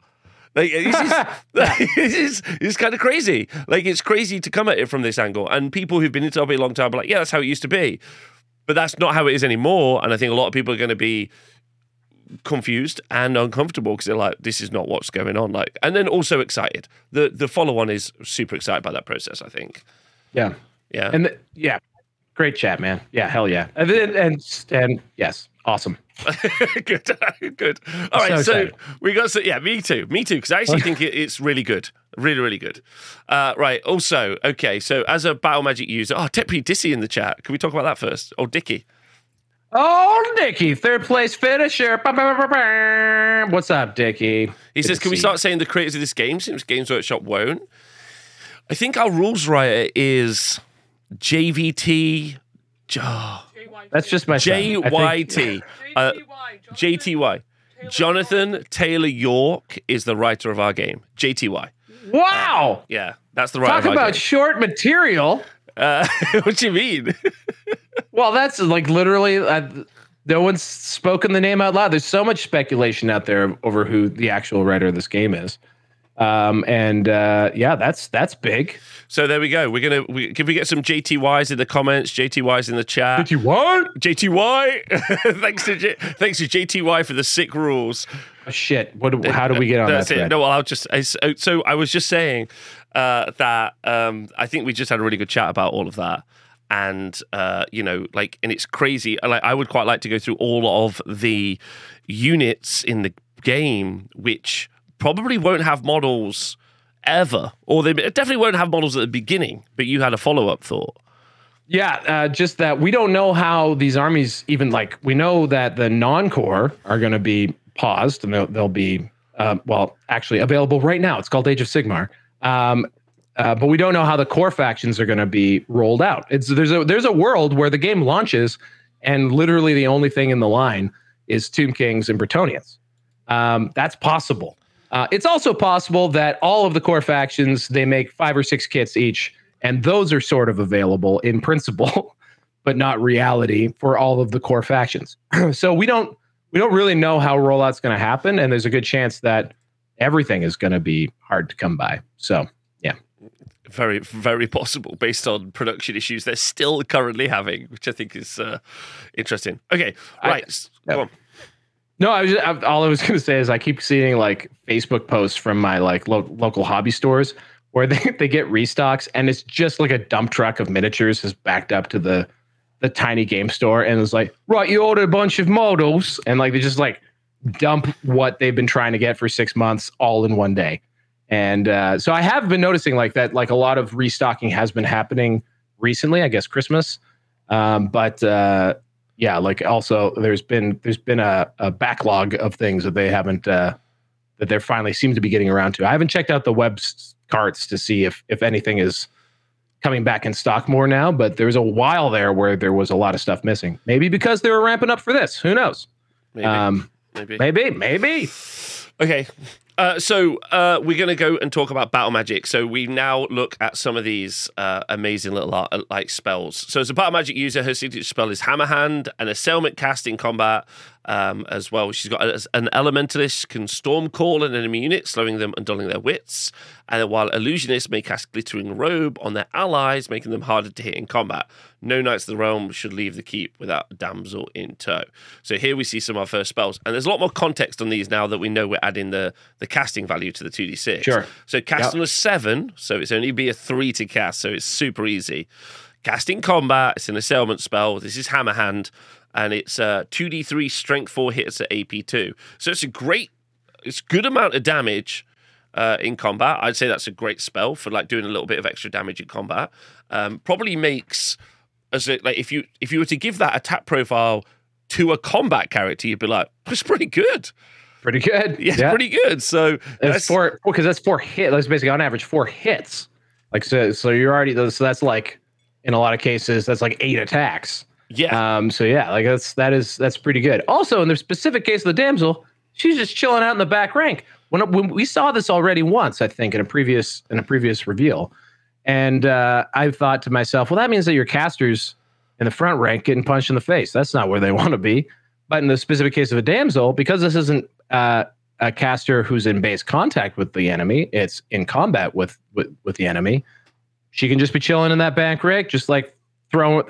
Like this is this is it's kind of crazy. Like it's crazy to come at it from this angle. And people who've been into hobby a long time are like, yeah, that's how it used to be. But that's not how it is anymore. And I think a lot of people are going to be confused and uncomfortable because they're like, this is not what's going on. Like, and then also excited. The the follow on is super excited by that process. I think. Yeah. Yeah. And the, yeah, great chat, man. Yeah, hell yeah. And then, and, and yes, awesome. good, good. All right, So so, we got so yeah, me too, me too, because I actually think it, it's really good, really, really good. Uh, right. Also, okay, so as a Battle Magic user, oh, Deputy Dissy in the chat. Can we talk about that first? Oh, Dicky. Oh, Dickie, third place finisher. What's up, Dickie? He says, "Can we see start saying the creators of this game since Games Workshop won't?" I think our rules writer is JVT. J- That's just my son. I think- JYT. Uh, JTY. Jonathan Taylor York is the writer of our game. JTY. Wow. Yeah, that's the writer. Talk of our about game. short material. Uh, what do you mean? Well, that's like literally, uh, no one's spoken the name out loud. There's so much speculation out there over who the actual writer of this game is. Um, and uh, yeah, that's that's big. so there we go. We're gonna. We, can we get some JTYs in the comments? JTYs in the chat. you what? JTY. thanks to J, thanks to JTY for the sick rules. Oh, shit. What? do- How do we get on That's that? it. No, well, I'll just. I, so so I was just saying uh, that um, I think we just had a really good chat about all of that, and uh, you know, like, and it's crazy. Like, I would quite like to go through all of the units in the game, which probably won't have models ever, or they definitely won't have models at the beginning. But you had a follow up thought. Yeah, uh, just that we don't know how these armies even like. We know that the non-core are going to be paused and they'll, they'll be uh, well, actually available right now. It's called Age of Sigmar. Um, uh, but we don't know how the core factions are going to be rolled out. It's there's a there's a world where the game launches and literally the only thing in the line is Tomb Kings and Bretonnians. Um, that's possible. Uh, it's also possible that all of the core factions they make five or six kits each, and those are sort of available in principle, but not reality for all of the core factions. so we don't we don't really know how rollout's going to happen, and there's a good chance that everything is going to be hard to come by. So yeah, Very, very possible based on production issues they're still currently having, which I think is uh, interesting. Okay, right. yeah. on. No, I was just, I, all I was going to say is I keep seeing like Facebook posts from my like lo- local hobby stores where they, they get restocks and it's just like a dump truck of miniatures is backed up to the the tiny game store and it's like right you ordered a bunch of models. And like they just like dump what they've been trying to get for six months all in one day. And uh, so I have been noticing like that like a lot of restocking has been happening recently I guess Christmas. Um, but uh, yeah, like also there's been there's been a, a backlog of things that they haven't uh, that they're finally seem to be getting around to. I haven't checked out the web carts to see if if anything is coming back in stock more now, but there was a while there where there was a lot of stuff missing. Maybe because they were ramping up for this. Who knows? Maybe, Um, maybe. maybe, maybe. Okay. Uh, so uh, we're going to go and talk about battle magic. So we now look at some of these uh, amazing little art, like spells. So as a battle magic user, her signature spell is Hammer Hand, a assailment cast in combat um, as well. She's got a- an elementalist can storm call an enemy unit, slowing them and dulling their wits. And while illusionists may cast glittering robe on their allies, making them harder to hit in combat. No knights of the realm should leave the keep without a damsel in tow. So here we see some of our first spells, and there's a lot more context on these now that we know we're adding the the casting value to the two d six. Sure. So cast Yep. on a seven, so it's only be a three to cast, so it's super easy. Casting combat, it's an assailment spell. This is Hammer Hand, and it's uh two d three strength four hits at AP two. So it's a great, it's good amount of damage uh, in combat. I'd say that's a great spell for like doing a little bit of extra damage in combat. Um, probably makes as it like if you if you were to give that attack profile to a combat character, you'd be like, it's pretty good. pretty good. Yeah, it's pretty good. So it's four because that's four hit. That's basically on average four hits. Like so, so you're already so that's like in a lot of cases that's like eight attacks. Yeah. Um. So yeah, like that's that is that's pretty good. Also, in the specific case of the damsel, she's just chilling out in the back rank. When when we saw this already once, I think in a previous in a previous reveal, and uh, I thought to myself, well, that means that your casters in the front rank getting punched in the face. That's not where they want to be. But in the specific case of a damsel, because this isn't uh, a caster who's in base contact with the enemy, it's in combat with, with with the enemy. She can just be chilling in that back rank, just like throwing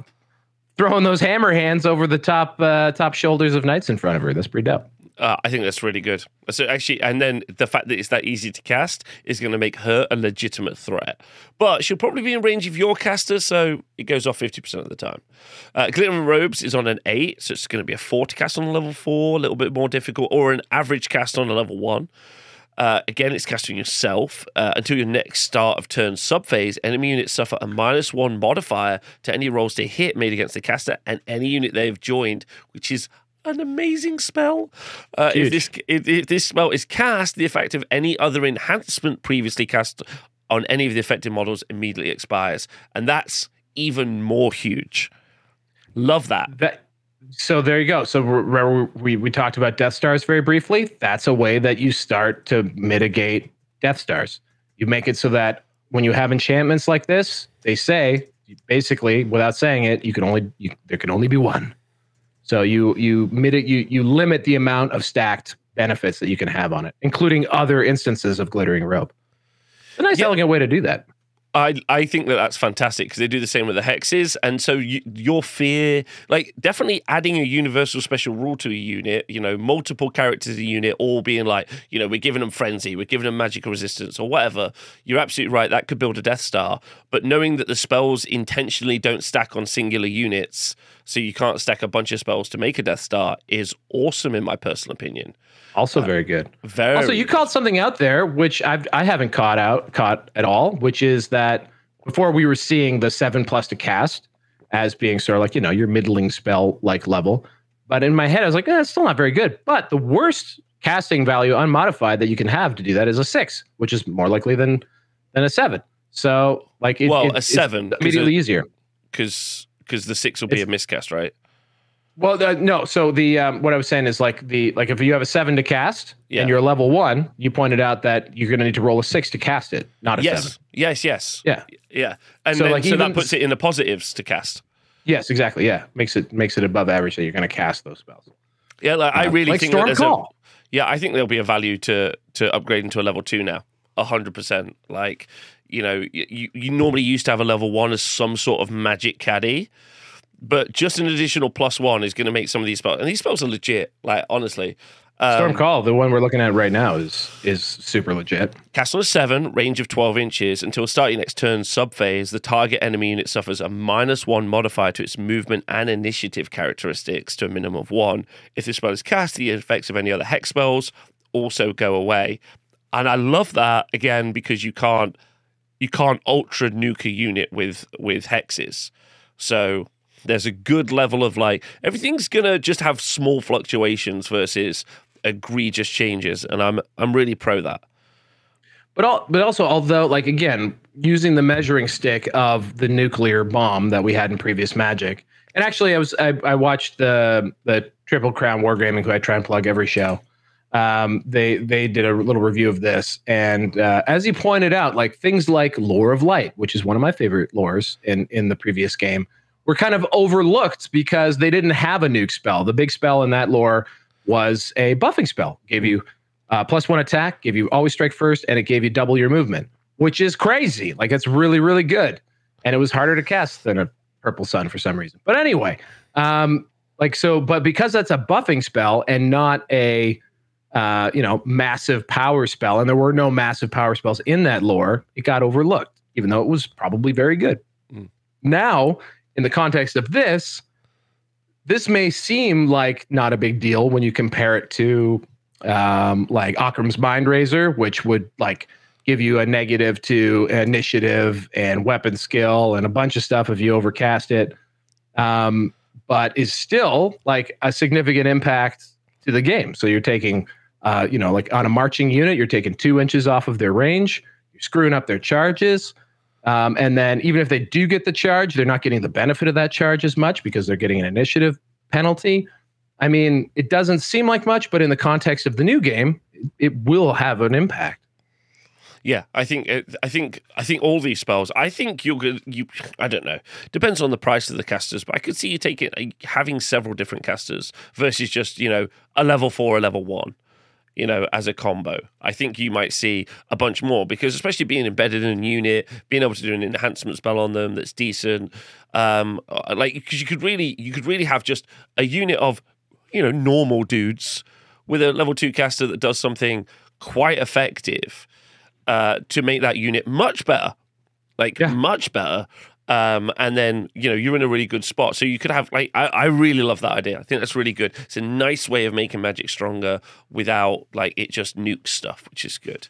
throwing those hammer hands over the top uh, top shoulders of knights in front of her. That's pretty dope. Uh, I think that's really good. So actually, and then the fact that it's that easy to cast is going to make her a legitimate threat. But she'll probably be in range of your caster, so it goes off fifty percent of the time. Uh, Glittering Robes is on an eight, so it's going to be a four to cast on a level four, a little bit more difficult, or an average cast on a level one. Uh, again, it's casting yourself uh, until your next start of turn subphase. Enemy units suffer a minus one modifier to any rolls to hit made against the caster and any unit they've joined, which is an amazing spell. Uh, if this if, if, this spell is cast, the effect of any other enhancement previously cast on any of the affected models immediately expires, and that's even more huge. Love that. That so there you go. So we, we we talked about Death Stars very briefly. That's a way that you start to mitigate Death Stars. You make it so that when you have enchantments like this, they say basically without saying it, you can only you, there can only be one. So you you mitigate you you limit the amount of stacked benefits that you can have on it, including other instances of glittering robe. A nice, yeah. elegant way to do that. I I think that that's fantastic because they do the same with the hexes, and so you, your fear, like definitely adding a universal special rule to a unit, you know, multiple characters a unit, all being like, you know, we're giving them frenzy, we're giving them magical resistance or whatever. You're absolutely right. That could build a Death Star, but knowing that the spells intentionally don't stack on singular units, so you can't stack a bunch of spells to make a Death Star, is awesome in my personal opinion. Also very good. Very. Also, you called something out there which I've I haven't caught out caught at all, which is that before we were seeing the seven plus to cast as being sort of like you know your middling spell like level, but in my head I was like, eh, it's still not very good. But the worst casting value unmodified that you can have to do that is a six, which is more likely than than a seven. So like, it, well, it, a seven immediately easier because because the six will be it's, a miscast, right? Well, uh, no. So the um, what I was saying is like the like if you have a seven to cast yeah. and you're level one, you pointed out that you're going to need to roll a six to cast it, not a yes. seven. Yes, yes, yeah, yeah. And so then, like so that puts it in the positives to cast. Yes, exactly. Yeah, makes it makes it above average that you're going to cast those spells. Yeah, like, I really like think Storm that Call. A, yeah, I think there'll be a value to to upgrade into a level two now. Hundred percent. Like you know, you, you normally used to have a level one as some sort of magic caddy but just an additional plus one is going to make some of these spells, and these spells are legit. Like honestly, um, Storm Call, the one we're looking at right now, is is super legit. Castle of seven, range of twelve inches. Until start your next turn subphase, the target enemy unit suffers a minus one modifier to its movement and initiative characteristics to a minimum of one. If this spell is cast, the effects of any other hex spells also go away. And I love that again because you can't you can't ultra nuke a unit with with hexes. So there's a good level of like everything's gonna just have small fluctuations versus egregious changes, and I'm I'm really pro that. But all, but also, although like again, using the measuring stick of the nuclear bomb that we had in previous Magic, and actually, I was I, I watched the the Triple Crown Wargaming, who I try and plug every show. Um, they they did a little review of this, and uh, as he pointed out, like things like Lore of Light, which is one of my favorite lores in in the previous game, were kind of overlooked because they didn't have a nuke spell. The big spell in that lore was a buffing spell. Gave you uh, plus one attack, gave you always strike first, and it gave you double your movement, which is crazy. Like it's really, really good. And it was harder to cast than a purple sun for some reason. But anyway, um, like so, but because that's a buffing spell and not a uh, you know, massive power spell, and there were no massive power spells in that lore, it got overlooked, even though it was probably very good. Mm. Now in the context of this, this may seem like not a big deal when you compare it to um, like Okkam's Mindrazor, which would like give you a negative to initiative and weapon skill and a bunch of stuff if you overcast it. Um, but is still like a significant impact to the game. So you're taking uh, you know, like on a marching unit, you're taking two inches off of their range. You're screwing up their charges. Um, and then even if they do get the charge, they're not getting the benefit of that charge as much because they're getting an initiative penalty. I mean, it doesn't seem like much, but in the context of the new game, it will have an impact. Yeah, I think I think I think all these spells. I think you're good. You, I don't know. Depends on the price of the casters, but I could see you taking having several different casters versus just you know a level four, a level one you know, as a combo. I think you might see a bunch more because, especially being embedded in a unit, being able to do an enhancement spell on them that's decent, um, uh, like because you could really, you could really have just a unit of, you know, normal dudes with a level two caster that does something quite effective uh, to make that unit much better, like yeah. much better. Um, and then you know you're in a really good spot. So you could have like I, I really love that idea. I think that's really good. It's a nice way of making magic stronger without like it just nukes stuff, which is good.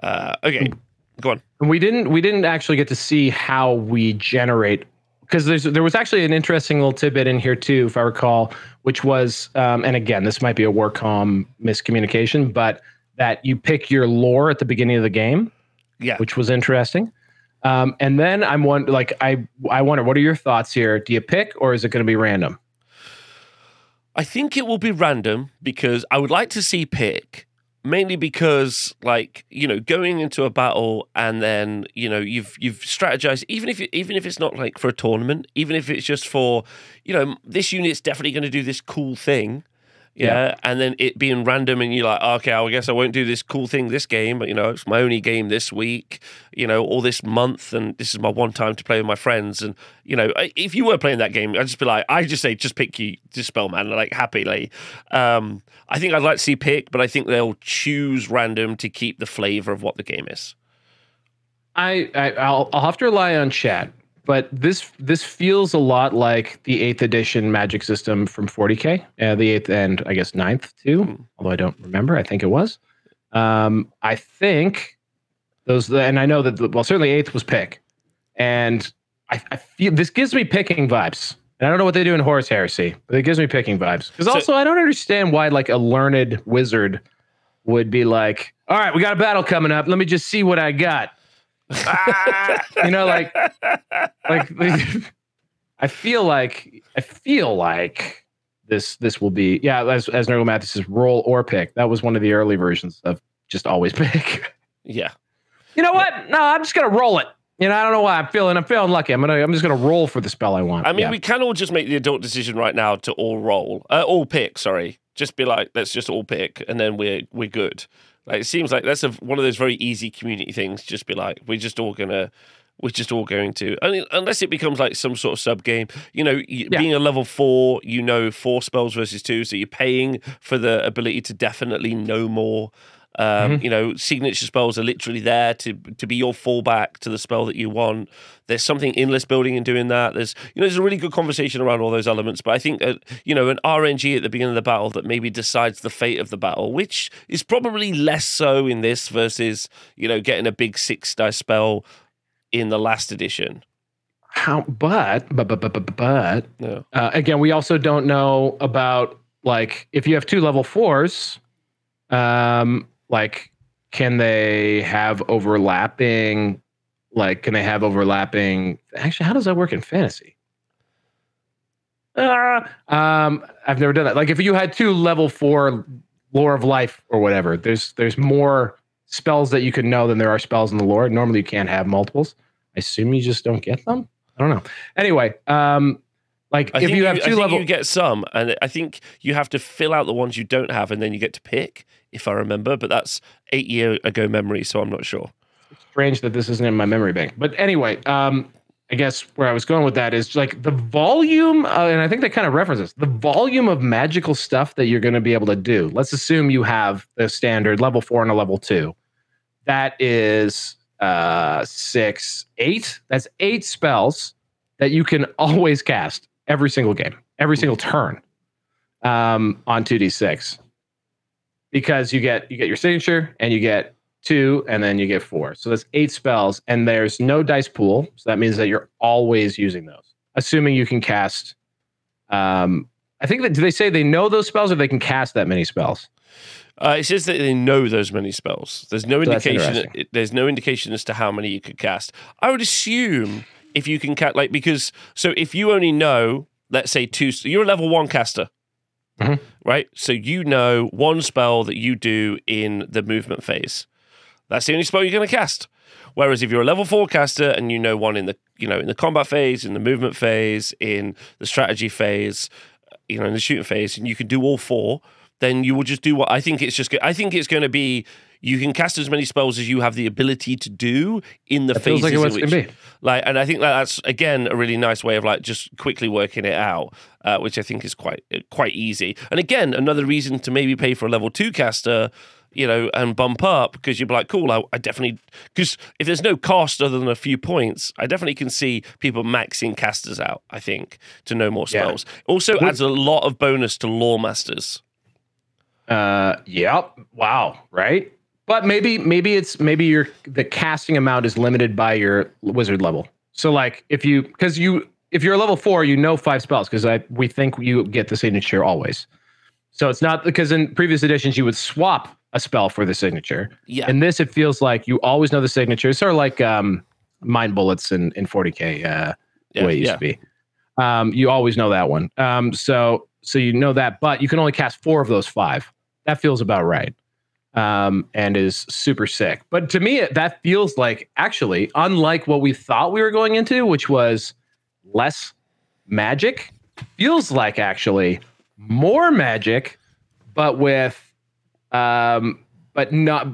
Uh, okay, go on. We didn't we didn't actually get to see how we generate because there's there was actually an interesting little tidbit in here too, if I recall, which was um, and again this might be a Warcom miscommunication, but that you pick your lore at the beginning of the game, yeah, which was interesting. Um, and then I'm one like I I wonder what are your thoughts here? Do you pick or is it going to be random? I think it will be random because I would like to see pick mainly because like you know going into a battle and then you know you've you've strategized even if even if it's not like for a tournament even if it's just for you know this unit's definitely going to do this cool thing yeah? yeah? And then it being random and you're like, okay, I guess I won't do this cool thing this game, but you know, it's my only game this week, you know, all this month, and this is my one time to play with my friends. And, you know, if you were playing that game, I'd just be like, I just say, just pick you, just spell man, like happily. Um, I think I'd like to see pick, but I think they'll choose random to keep the flavor of what the game is. I, I I'll, I'll have to rely on chat but this this feels a lot like the eighth edition magic system from 40k uh, the eighth and i guess ninth too mm. although i don't remember i think it was. Um, i think those and i know that the, well certainly eighth was pick. And I, I, feel this gives me picking vibes. And i don't know what they do in horus heresy but it gives me picking vibes. Because so, also i don't understand why like a learned wizard would be like all right we got a battle coming up. Let me just see what i got you know, like, like, I feel like, I feel like this, this will be, yeah, as, as Nergal Mathis says, roll or pick. That was one of the early versions of just always pick. Yeah. You know what? No, I'm just going to roll it. You know, I don't know why I'm feeling. I'm feeling lucky. I'm gonna. I'm just gonna roll for the spell I want. I mean, yeah. we can all just make the adult decision right now to all roll, uh, all pick. Sorry, just be like, let's just all pick, and then we're we're good. Like it seems like that's a, one of those very easy community things. Just be like, we're just all gonna, we're just all going to, I mean, unless it becomes like some sort of sub game. You know, yeah. being a level four, you know, four spells versus two, so you're paying for the ability to definitely know more. Um, mm-hmm. You know, signature spells are literally there to to be your fallback to the spell that you want. There's something in list building and doing that. There's you know, there's a really good conversation around all those elements. But I think uh, you know, an RNG at the beginning of the battle that maybe decides the fate of the battle, which is probably less so in this versus you know getting a big six dice spell in the last edition. How, but but but but but, no. uh, again, we also don't know about like if you have two level fours. Um, like can they have overlapping like can they have overlapping actually how does that work in fantasy? Uh, um i've never done that. Like if you had two level four lore of life or whatever there's there's more spells that you can know than there are spells in the lore. Normally you can't have multiples. I assume you just don't get them? I don't know. Anyway um like I if you have two level, you get some, and I think you have to fill out the ones you don't have, and then you get to pick if I remember. But that's eight year ago memory, so I'm not sure. It's strange that this isn't in my memory bank. But anyway, um, I guess where I was going with that is like the volume, uh, and I think that kind of references the volume of magical stuff that you're going to be able to do. Let's assume you have the standard level four and a level two. That is uh, six, eight. That's eight spells that you can always cast every single game, every single turn um, on 2d6 because you get you get your signature and you get two and then you get four. So that's eight spells and there's no dice pool. So that means that you're always using those, assuming you can cast um, I think that do they say they know those spells or they can cast that many spells? Uh, it says that they know those many spells. There's no So indication. interesting. There's no indication as to how many you could cast. I would assume if you can cast like because so if you only know, let's say two, you're a level one caster, Mhm. Right? So you know one spell that you do in the movement phase. That's the only spell you're going to cast. Whereas if you're a level four caster and you know one in the you know in the combat phase, in the movement phase, in the strategy phase, uh, you know in the shooting phase, and you can do all four, then you will just do what I think it's just. I think it's going to be you can cast as many spells as you have the ability to do in the That feels phases like what in which like and i think that that's again a really nice way of like just quickly working it out uh, which i think is quite quite easy and again another reason to maybe pay for a level two caster you know and bump up because you'd be like cool i, I definitely because if there's no cost other than a few points i definitely can see people maxing casters out i think to know more Yeah. spells also adds a lot of bonus to lore masters Uh, yep. Wow. Right. But maybe maybe it's maybe your the casting amount is limited by your wizard level. So like if you because you if you're a level four, you know five spells because I we think you get the signature always. So it's not because in previous editions you would swap a spell for the signature. yeah In this, it feels like you always know the signature. It's sort of like um, mind bullets in, in 40k, uh, the yeah, way it used yeah. to be. Um, you always know that one. Um, so so you know that, but you can only cast four of those five. That feels about right. Um, and is super sick. But to me, that feels like actually, unlike what we thought we were going into, which was less magic, feels like actually more magic, but with um, but not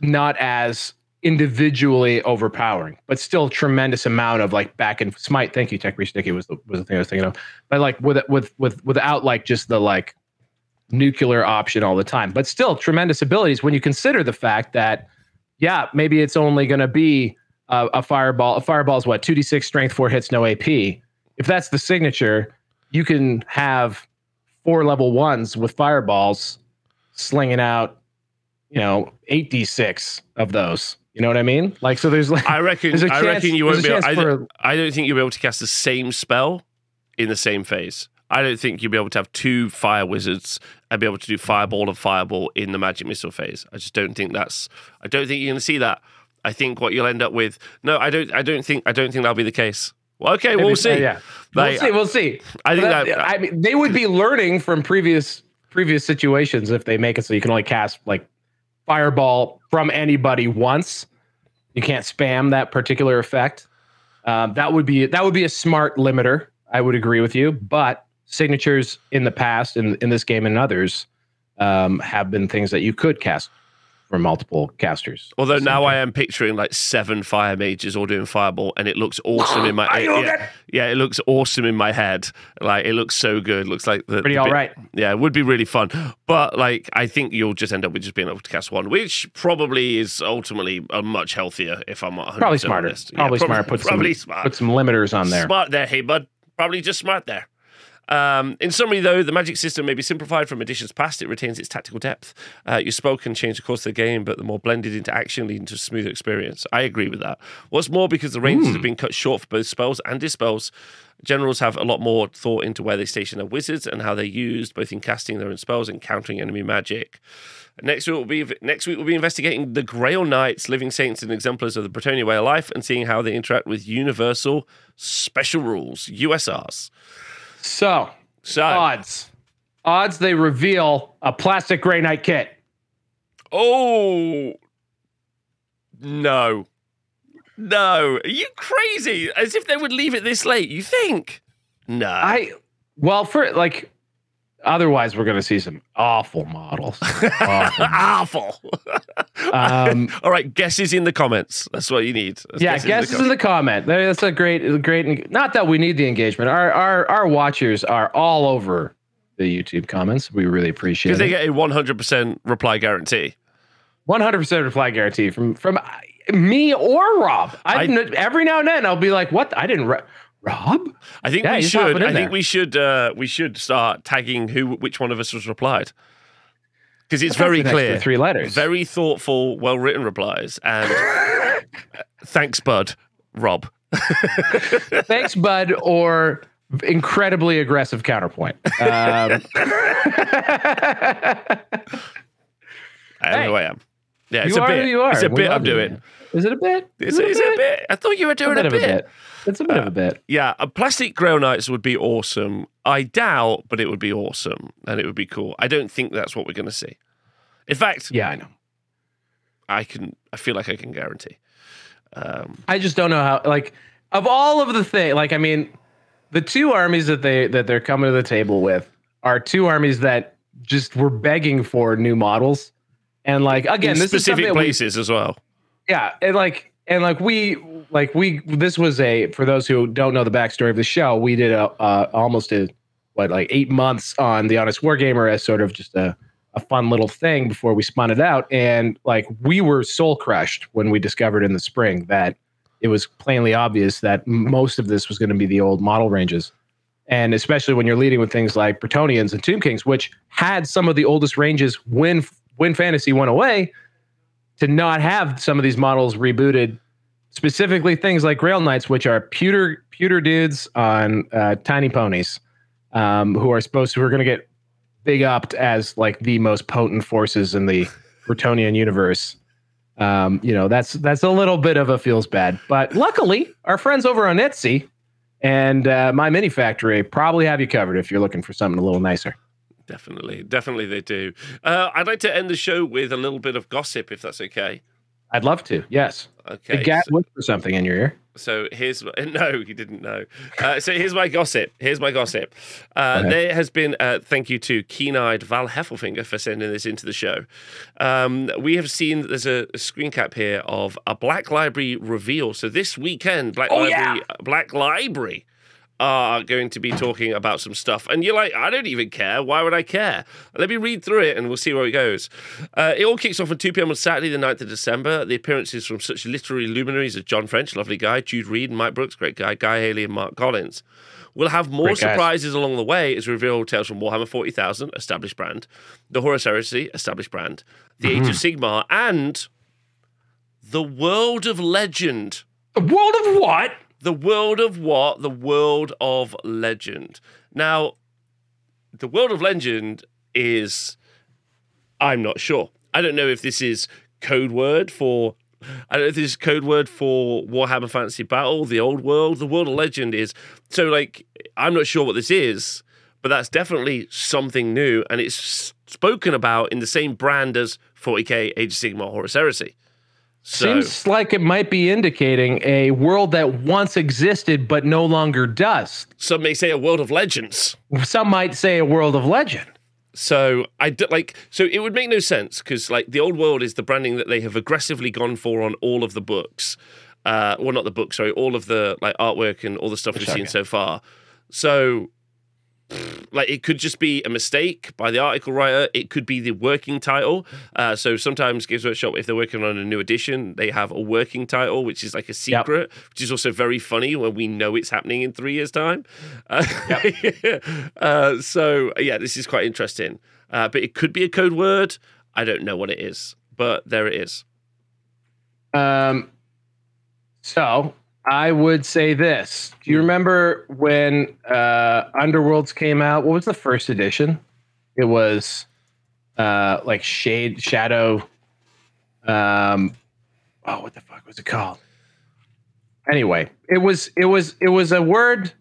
not as individually overpowering, but still tremendous amount of like back and smite. Thank you, Tech Sticky was the was the thing I was thinking of. But like with with with without like just the like nuclear option all the time, but still tremendous abilities when you consider the fact that yeah, maybe it's only going to be a, a fireball. A fireball is what two d six strength, four hits, no AP. If that's the signature, you can have four level ones with fireballs slinging out, you know, eight d six of those. You know what I mean? Like, so there's like, i reckon a i chance, reckon you won't be able, I, for- I don't think you'll be able to cast the same spell in the same phase. I don't think you'll be able to have two fire wizards and be able to do fireball and fireball in the magic missile phase. I just don't think that's. I don't think you're going to see that. I think what you'll end up with. No, I don't. I don't think. I don't think that'll be the case. Well, okay, maybe- we'll see. uh, yeah, Like, we'll see. We'll see. I think But that. I mean, they would be learning from previous previous situations if they make it so you can only cast like fireball from anybody once. You can't spam that particular effect. Um, that would be that would be a smart limiter. I would agree with you, but signatures in the past, in in this game and others, um, have been things that you could cast from multiple casters. Although now. I am picturing like seven fire mages all doing fireball, and it looks awesome in my. Love yeah, it. yeah, it looks awesome in my head. Like it looks so good. Looks like the Pretty the all bit- right. Yeah, it would be really fun. But like, I think you'll just end up with just being able to cast one, which probably is ultimately a much healthier. If I'm 100 Probably smarter. Honest. Yeah, Probably prob- smart. Put probably some smart. put some limiters on there. Smart there, hey bud. Probably just smart there. Um, in summary, though, the magic system may be simplified from editions past. It retains its tactical depth. Uh, your spell can change the course of the game, but the more blended into action, leading to a smoother experience. I agree with that. What's more, because the ranges have been cut short for both spells and dispels, generals have a lot more thought into where they station their wizards and how they're used, both in casting their own spells and countering enemy magic. Next week, we'll be next week we'll be investigating the Grail Knights, living saints and exemplars of the Bretonnia way of life, and seeing how they interact with universal special rules (USRs). So So, odds, odds they reveal a plastic Grail Knight kit. oh no, no, are you crazy? As if they would leave it this late. You think? No, I well for like. Otherwise, we're going to see some awful models. Awful. awful. um, All right, guesses in the comments. That's what you need. That's yeah, guesses guesses in the comment. That's a great, great. Not that we need the engagement. Our our our watchers are all over the YouTube comments. We really appreciate because they get a 100% reply guarantee. One hundred percent reply guarantee from from uh, me or Rob. I, I- every now and then I'll be like, "What? I didn't." Re- Rob? I think Yeah, we should. I think we should. Uh, we should start tagging who, which one of us was replied, because it's very clear, Three letters. very thoughtful, well written replies. And thanks, Bud, Rob. Thanks, Bud, or incredibly aggressive counterpoint. Um, I know who I am. Yeah, it's you a are bit. you are. It's a We bit I'm doing. Is it a bit? It's, Is it it's a bit. I thought you were doing A bit a of a bit. bit. It's a bit of a bit. Yeah, a plastic grail knights would be awesome. I doubt, but it would be awesome and it would be cool. I don't think that's what we're going to see. In fact, Yeah, I know. I can. I feel like I can guarantee. Um, I just don't know how. Like, of all of the thing, like I mean, the two armies that they that they're coming to the table with are two armies that just were begging for new models, and like again, in this is specific we- places as well. yeah, and like and like we like we this was a for those who don't know the backstory of the show, we did a uh, almost a what like eight months on the Honest Wargamer as sort of just a a fun little thing before we spun it out, and like we were soul crushed when we discovered in the spring that it was plainly obvious that most of this was going to be the old model ranges. And especially when you're leading with things like Bretonnians and Tomb Kings, which had some of the oldest ranges when when fantasy went away, to not have some of these models rebooted, specifically things like Grail Knights, which are pewter pewter dudes on uh, tiny ponies, um, who are supposed to who are going to get big upped as like the most potent forces in the Bretonnian universe. Um, you know, that's that's a little bit of a feels bad, but luckily our friends over on Etsy and uh, my mini factory probably have you covered if you're looking for something a little nicer. Definitely, definitely they do. Uh, I'd like to end the show with a little bit of gossip, if that's okay. I'd love to. Yes. Okay. Did Gat so- whisper something in your ear? So here's no, he didn't know. Uh, so here's my gossip. Here's my gossip. Uh, There has been uh, thank you to keen-eyed Val Heffelfinger for sending this into the show. Um, we have seen that there's a, a screen cap here of a Black Library reveal. So this weekend, Black Oh, Library, Black Library are going to be talking about some stuff. And you're like, I don't even care. Why would I care? Let me read through it and we'll see where it goes. Uh, it all kicks off at 2 p.m. on Saturday, the 9th of December. The appearances from such literary luminaries as John French, lovely guy, Jude Reid, Mike Brooks, great guy, Guy Haley, and Marc Collins. We'll have more Great guys. surprises along the way as we reveal tales from Warhammer 40,000, established brand, the Horus Heresy, established brand, the Age of Sigmar, and the World of Legend. The world of what? The world of what? The world of legend. Now, the world of legend is. I'm not sure. I don't know if this is code word for. I don't know if this is code word for Warhammer Fantasy Battle, the old world. The world of legend is. So, like, I'm not sure what this is, but that's definitely something new. And it's spoken about in the same brand as 40k Age of Sigmar Horus Heresy. So, Seems like it might be indicating a world that once existed but no longer does. some may say a world of legends. Some might say a world of legend. So I d- like so it would make no sense because like the old world is the branding that they have aggressively gone for on all of the books. Uh, well, not the books, sorry, all of the like artwork and all the stuff we've seen so far. So, like, it could just be a mistake by the article writer. It could be the working title. Uh, so sometimes Games Workshop, if they're working on a new edition, they have a working title, which is like a secret, which is also very funny when we know it's happening in three years' time. Uh, uh, so yeah, this is quite interesting. Uh, but it could be a code word. I don't know what it is, but there it is. Um, so I would say this. Do you remember when uh, Underworlds came out? What was the first edition? It was uh, like Shade Shadow. Um, oh, what the fuck was it called? Anyway, it was it was it was a word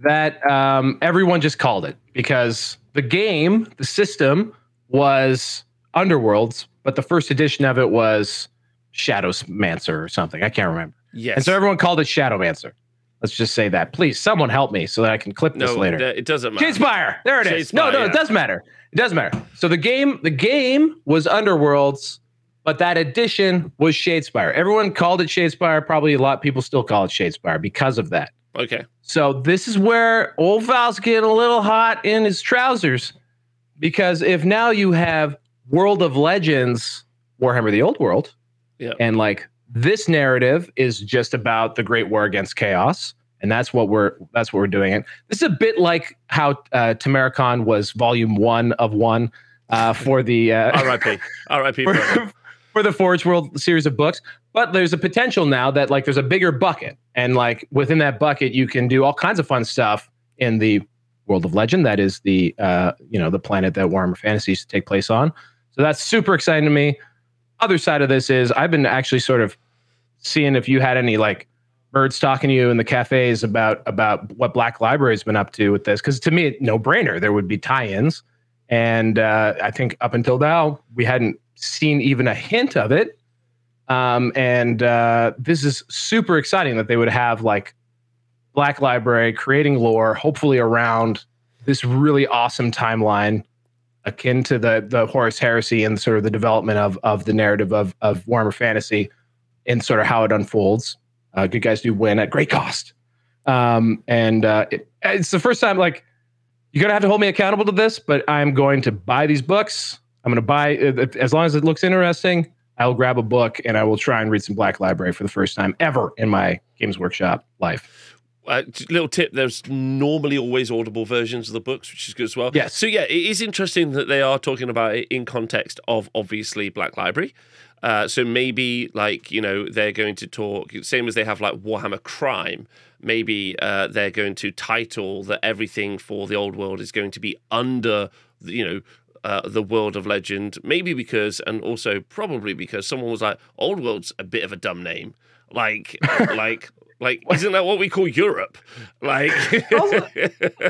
that um, everyone just called it because the game, the system was Underworlds, but the first edition of it was Shadowmancer or something. I can't remember. Yes. And so everyone called it Shadowmancer. Let's just say that. Please, someone help me so that I can clip this no, later. th- it doesn't matter. Shadespire. There it is. no, Shadespire, no, yeah. it does matter. It does matter. So the game, the game was Underworlds, but that edition was Shadespire. Everyone called it Shadespire. Probably a lot of people still call it Shadespire because of that. Okay. So this is where old Val's getting a little hot in his trousers. Because if now you have World of Legends, Warhammer the Old World, Yeah. and like this narrative is just about the Great War against Chaos, and that's what we're that's what we're doing. It. This is a bit like how uh, Tamurkhan was Volume One of one uh, for the uh, R.I.P. R.I.P. for, for the Forge World series of books. But there's a potential now that like there's a bigger bucket, and like within that bucket, you can do all kinds of fun stuff in the world of legend. That is the uh, you know the planet that Warhammer Fantasies take place on. So that's super exciting to me. Other side of this is I've been actually sort of seeing if you had any like birds talking to you in the cafes about about what Black Library's been up to with this. Because to me, no brainer. There would be tie-ins, and uh, I think up until now we hadn't seen even a hint of it. Um, and uh, this is super exciting that they would have like Black Library creating lore, hopefully around this really awesome timeline akin to the the Horus Heresy and sort of the development of of the narrative of of Warhammer Fantasy and sort of how it unfolds. Uh, good guys do win at great cost, um, and uh, it, it's the first time like you're gonna have to hold me accountable to this, but I'm going to buy these books. I'm gonna buy as long as it looks interesting. I'll grab a book and I will try and read some Black Library for the first time ever in my Games Workshop life. Uh, little tip: there's normally always audible versions of the books, which is good as well. Yes. So yeah, it is interesting that they are talking about it in context of obviously Black Library. Uh, so maybe like you know they're going to talk same as they have like Warhammer Crime. Maybe uh, they're going to title that everything for the old world is going to be under you know uh, the world of legend. Maybe because and also probably because someone was like old world's a bit of a dumb name. Like like like, isn't that what we call Europe? Like, also,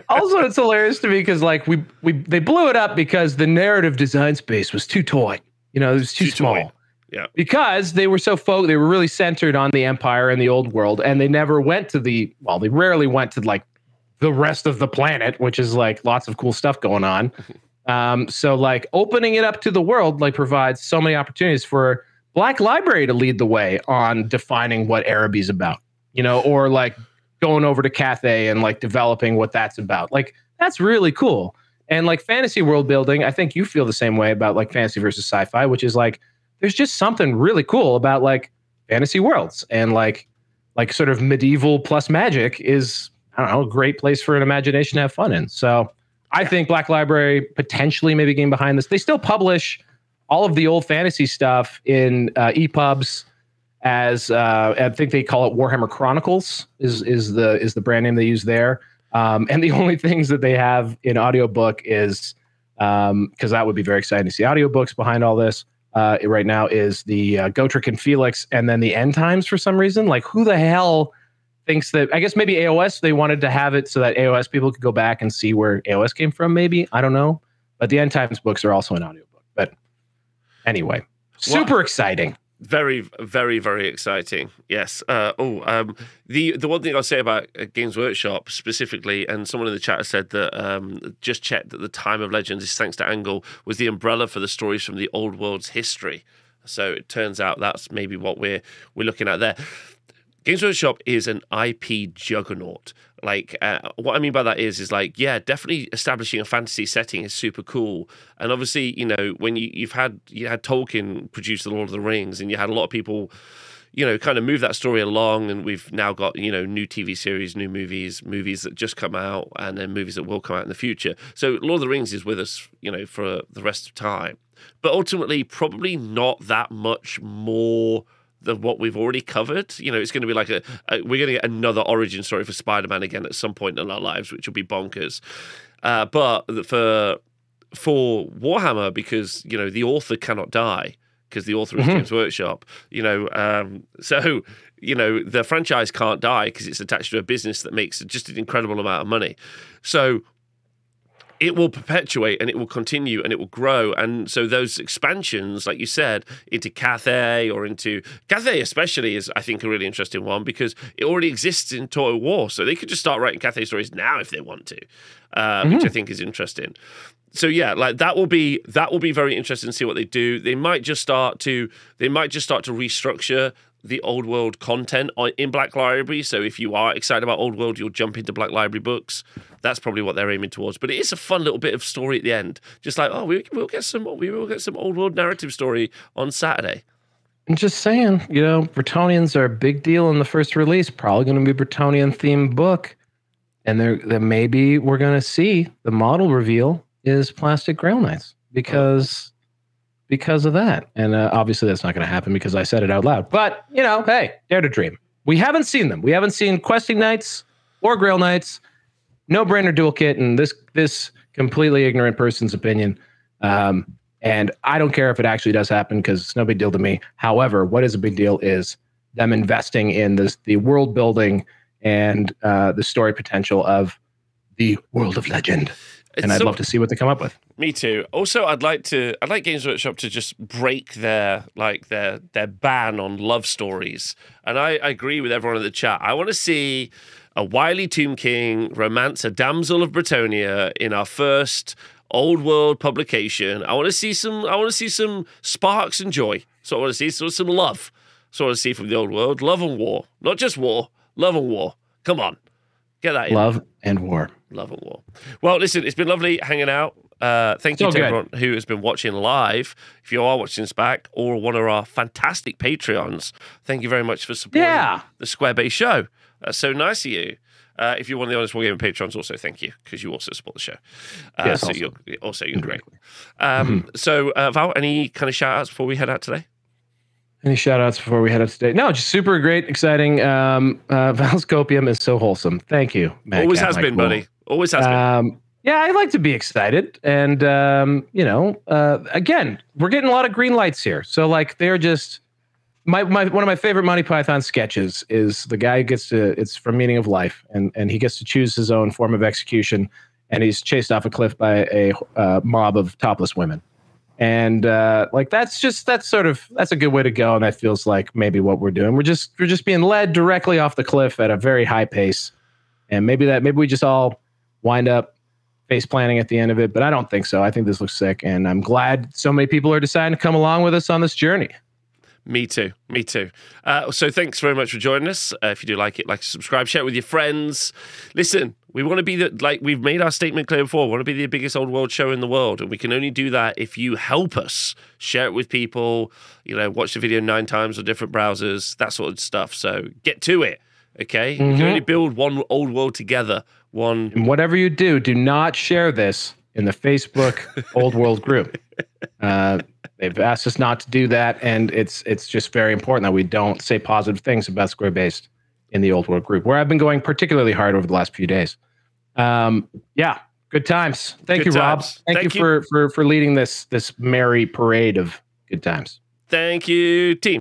also, it's hilarious to me because like we we they blew it up because the narrative design space was too toy. You know, it was too, too small. Toy. Yeah. Because they were so folk, they were really centered on the empire and the old world, and they never went to the well, they rarely went to like the rest of the planet, which is like lots of cool stuff going on. Um, so like opening it up to the world like provides so many opportunities for Black Library to lead the way on defining what Araby's about you know, or like going over to Cathay and like developing what that's about. Like that's really cool. And like fantasy world building, I think you feel the same way about like fantasy versus sci-fi, which is like there's just something really cool about like fantasy worlds and like like sort of medieval plus magic is I don't know, a great place for an imagination to have fun in. So I think Black Library potentially maybe getting behind this. They still publish all of the old fantasy stuff in uh, EPUBs as uh, I think they call it Warhammer Chronicles is is the is the brand name they use there. Um, and the only things that they have in audiobook is because um, that would be very exciting to see audiobooks behind all this. Uh, right now is the uh, Gotrek and Felix, and then the end times for some reason. Like, who the hell thinks that? I guess maybe AOS they wanted to have it so that AOS people could go back and see where AOS came from. Maybe I don't know, but the end times books are also an audiobook. But anyway, super well, exciting very very very exciting. Yes. Uh, oh um, the the one thing i'll say about uh, games workshop specifically and someone in the chat said that um, just checked that the time of legends is thanks to angle was the umbrella for the stories from the old world's history. So it turns out that's maybe what we're we're looking at there. Games Workshop is an IP juggernaut. Like, uh, what I mean by that is, is like, yeah, definitely establishing a fantasy setting is super cool. And obviously, you know, when you, you've had you had Tolkien produce the Lord of the Rings, and you had a lot of people, you know, kind of move that story along, and we've now got you know new TV series, new movies, movies that just come out, and then movies that will come out in the future. So Lord of the Rings is with us, you know, for the rest of time. But ultimately, probably not that much more than what we've already covered. You know, it's going to be like a, a we're going to get another origin story for Spider-Man again at some point in our lives, which will be bonkers. Uh, but for for Warhammer, because you know the author cannot die because the author is mm-hmm. Games Workshop. You know, um, so you know the franchise can't die because it's attached to a business that makes just an incredible amount of money. So it will perpetuate and it will continue and it will grow. And so those expansions, like you said, into Cathay or into Cathay, especially, is I think a really interesting one because it already exists in Total War, so they could just start writing Cathay stories now if they want to, uh, mm-hmm. which I think is interesting. So yeah, like that will be that will be very interesting to see what they do. They might just start to they might just start to restructure the old world content in Black Library. So if you are excited about old world, you'll jump into Black Library books. That's probably what they're aiming towards. But it is a fun little bit of story at the end. Just like, oh, we, will get some we will get some old world narrative story on Saturday. I'm just saying, you know, Bretonnians are a big deal in the first release. Probably going to be Bretonnian themed book, and there maybe we're going to see the model reveal is plastic Grail Knights because because of that. And uh, obviously, that's not going to happen because I said it out loud. But, you know, hey, dare to dream. We haven't seen them. We haven't seen Questing Knights or Grail Knights. no brainer dual kit and this this completely ignorant person's opinion. Um, and I don't care if it actually does happen because it's no big deal to me. However, what is a big deal is them investing in this the world building and uh, the story potential of the world of legend. It's and I'd so- love to see what they come up with. Me too. Also, I'd like to. I'd like Games Workshop to just break their like their their ban on love stories. And I, I agree with everyone in the chat. I want to see a wily Tomb King romance a damsel of Bretonnia in our first old world publication. I want to see some. I want to see some sparks and joy. So I want to see some, some love. So I want to see from the old world love and war, not just war, love and war. Come on, get that in. Love and war. Love and war. Well, listen, it's been lovely hanging out. Uh, thank you So to good. everyone who has been watching live. If you are watching this back or one of our fantastic Patreons, thank you very much for supporting Yeah. the Square Base show. That's so nice of you. Uh, if you're one of the Honest Wargaming Patrons, also thank you because you also support the show. Uh, Yes, so also. you're also you're great. Um, So, uh, Val, any kind of shout outs before we head out today? Any shout outs before we head out today? No, just super great, exciting. Um, uh, Val's Copium is so wholesome. Thank you. Matt Always Cat has been, Michael. buddy. Always has been. Um, yeah, I like to be excited, and um, you know, uh, again, we're getting a lot of green lights here. So like, they're just my, my one of my favorite Monty Python sketches is the guy gets to it's from Meaning of Life, and and he gets to choose his own form of execution, and he's chased off a cliff by a uh, mob of topless women, and uh, like that's just that's sort of that's a good way to go, and that feels like maybe what we're doing. We're just we're just being led directly off the cliff at a very high pace, and maybe that maybe we just all wind up face planning at the end of it, but I don't think so. I think this looks sick, and I'm glad so many people are deciding to come along with us on this journey. Me too. Me too. Uh, so thanks very much for joining us. Uh, if you do like it, like, subscribe, share it with your friends. Listen, we want to be the like we've made our statement clear before. We want to be the biggest old world show in the world, and we can only do that if you help us share it with people. You know, watch the video nine times on different browsers, that sort of stuff. So get to it. Okay, we Mhm. can only build one old world together. One And whatever you do, do not share this in the Facebook Old World group. Uh, they've asked us not to do that, and it's it's just very important that we don't say positive things about Square Based in the Old World group, where I've been going particularly hard over the last few days. Um, yeah, good times. Thank Good you, Rob. Thank, Thank you, you. for for for leading this this merry parade of good times. Thank you, team.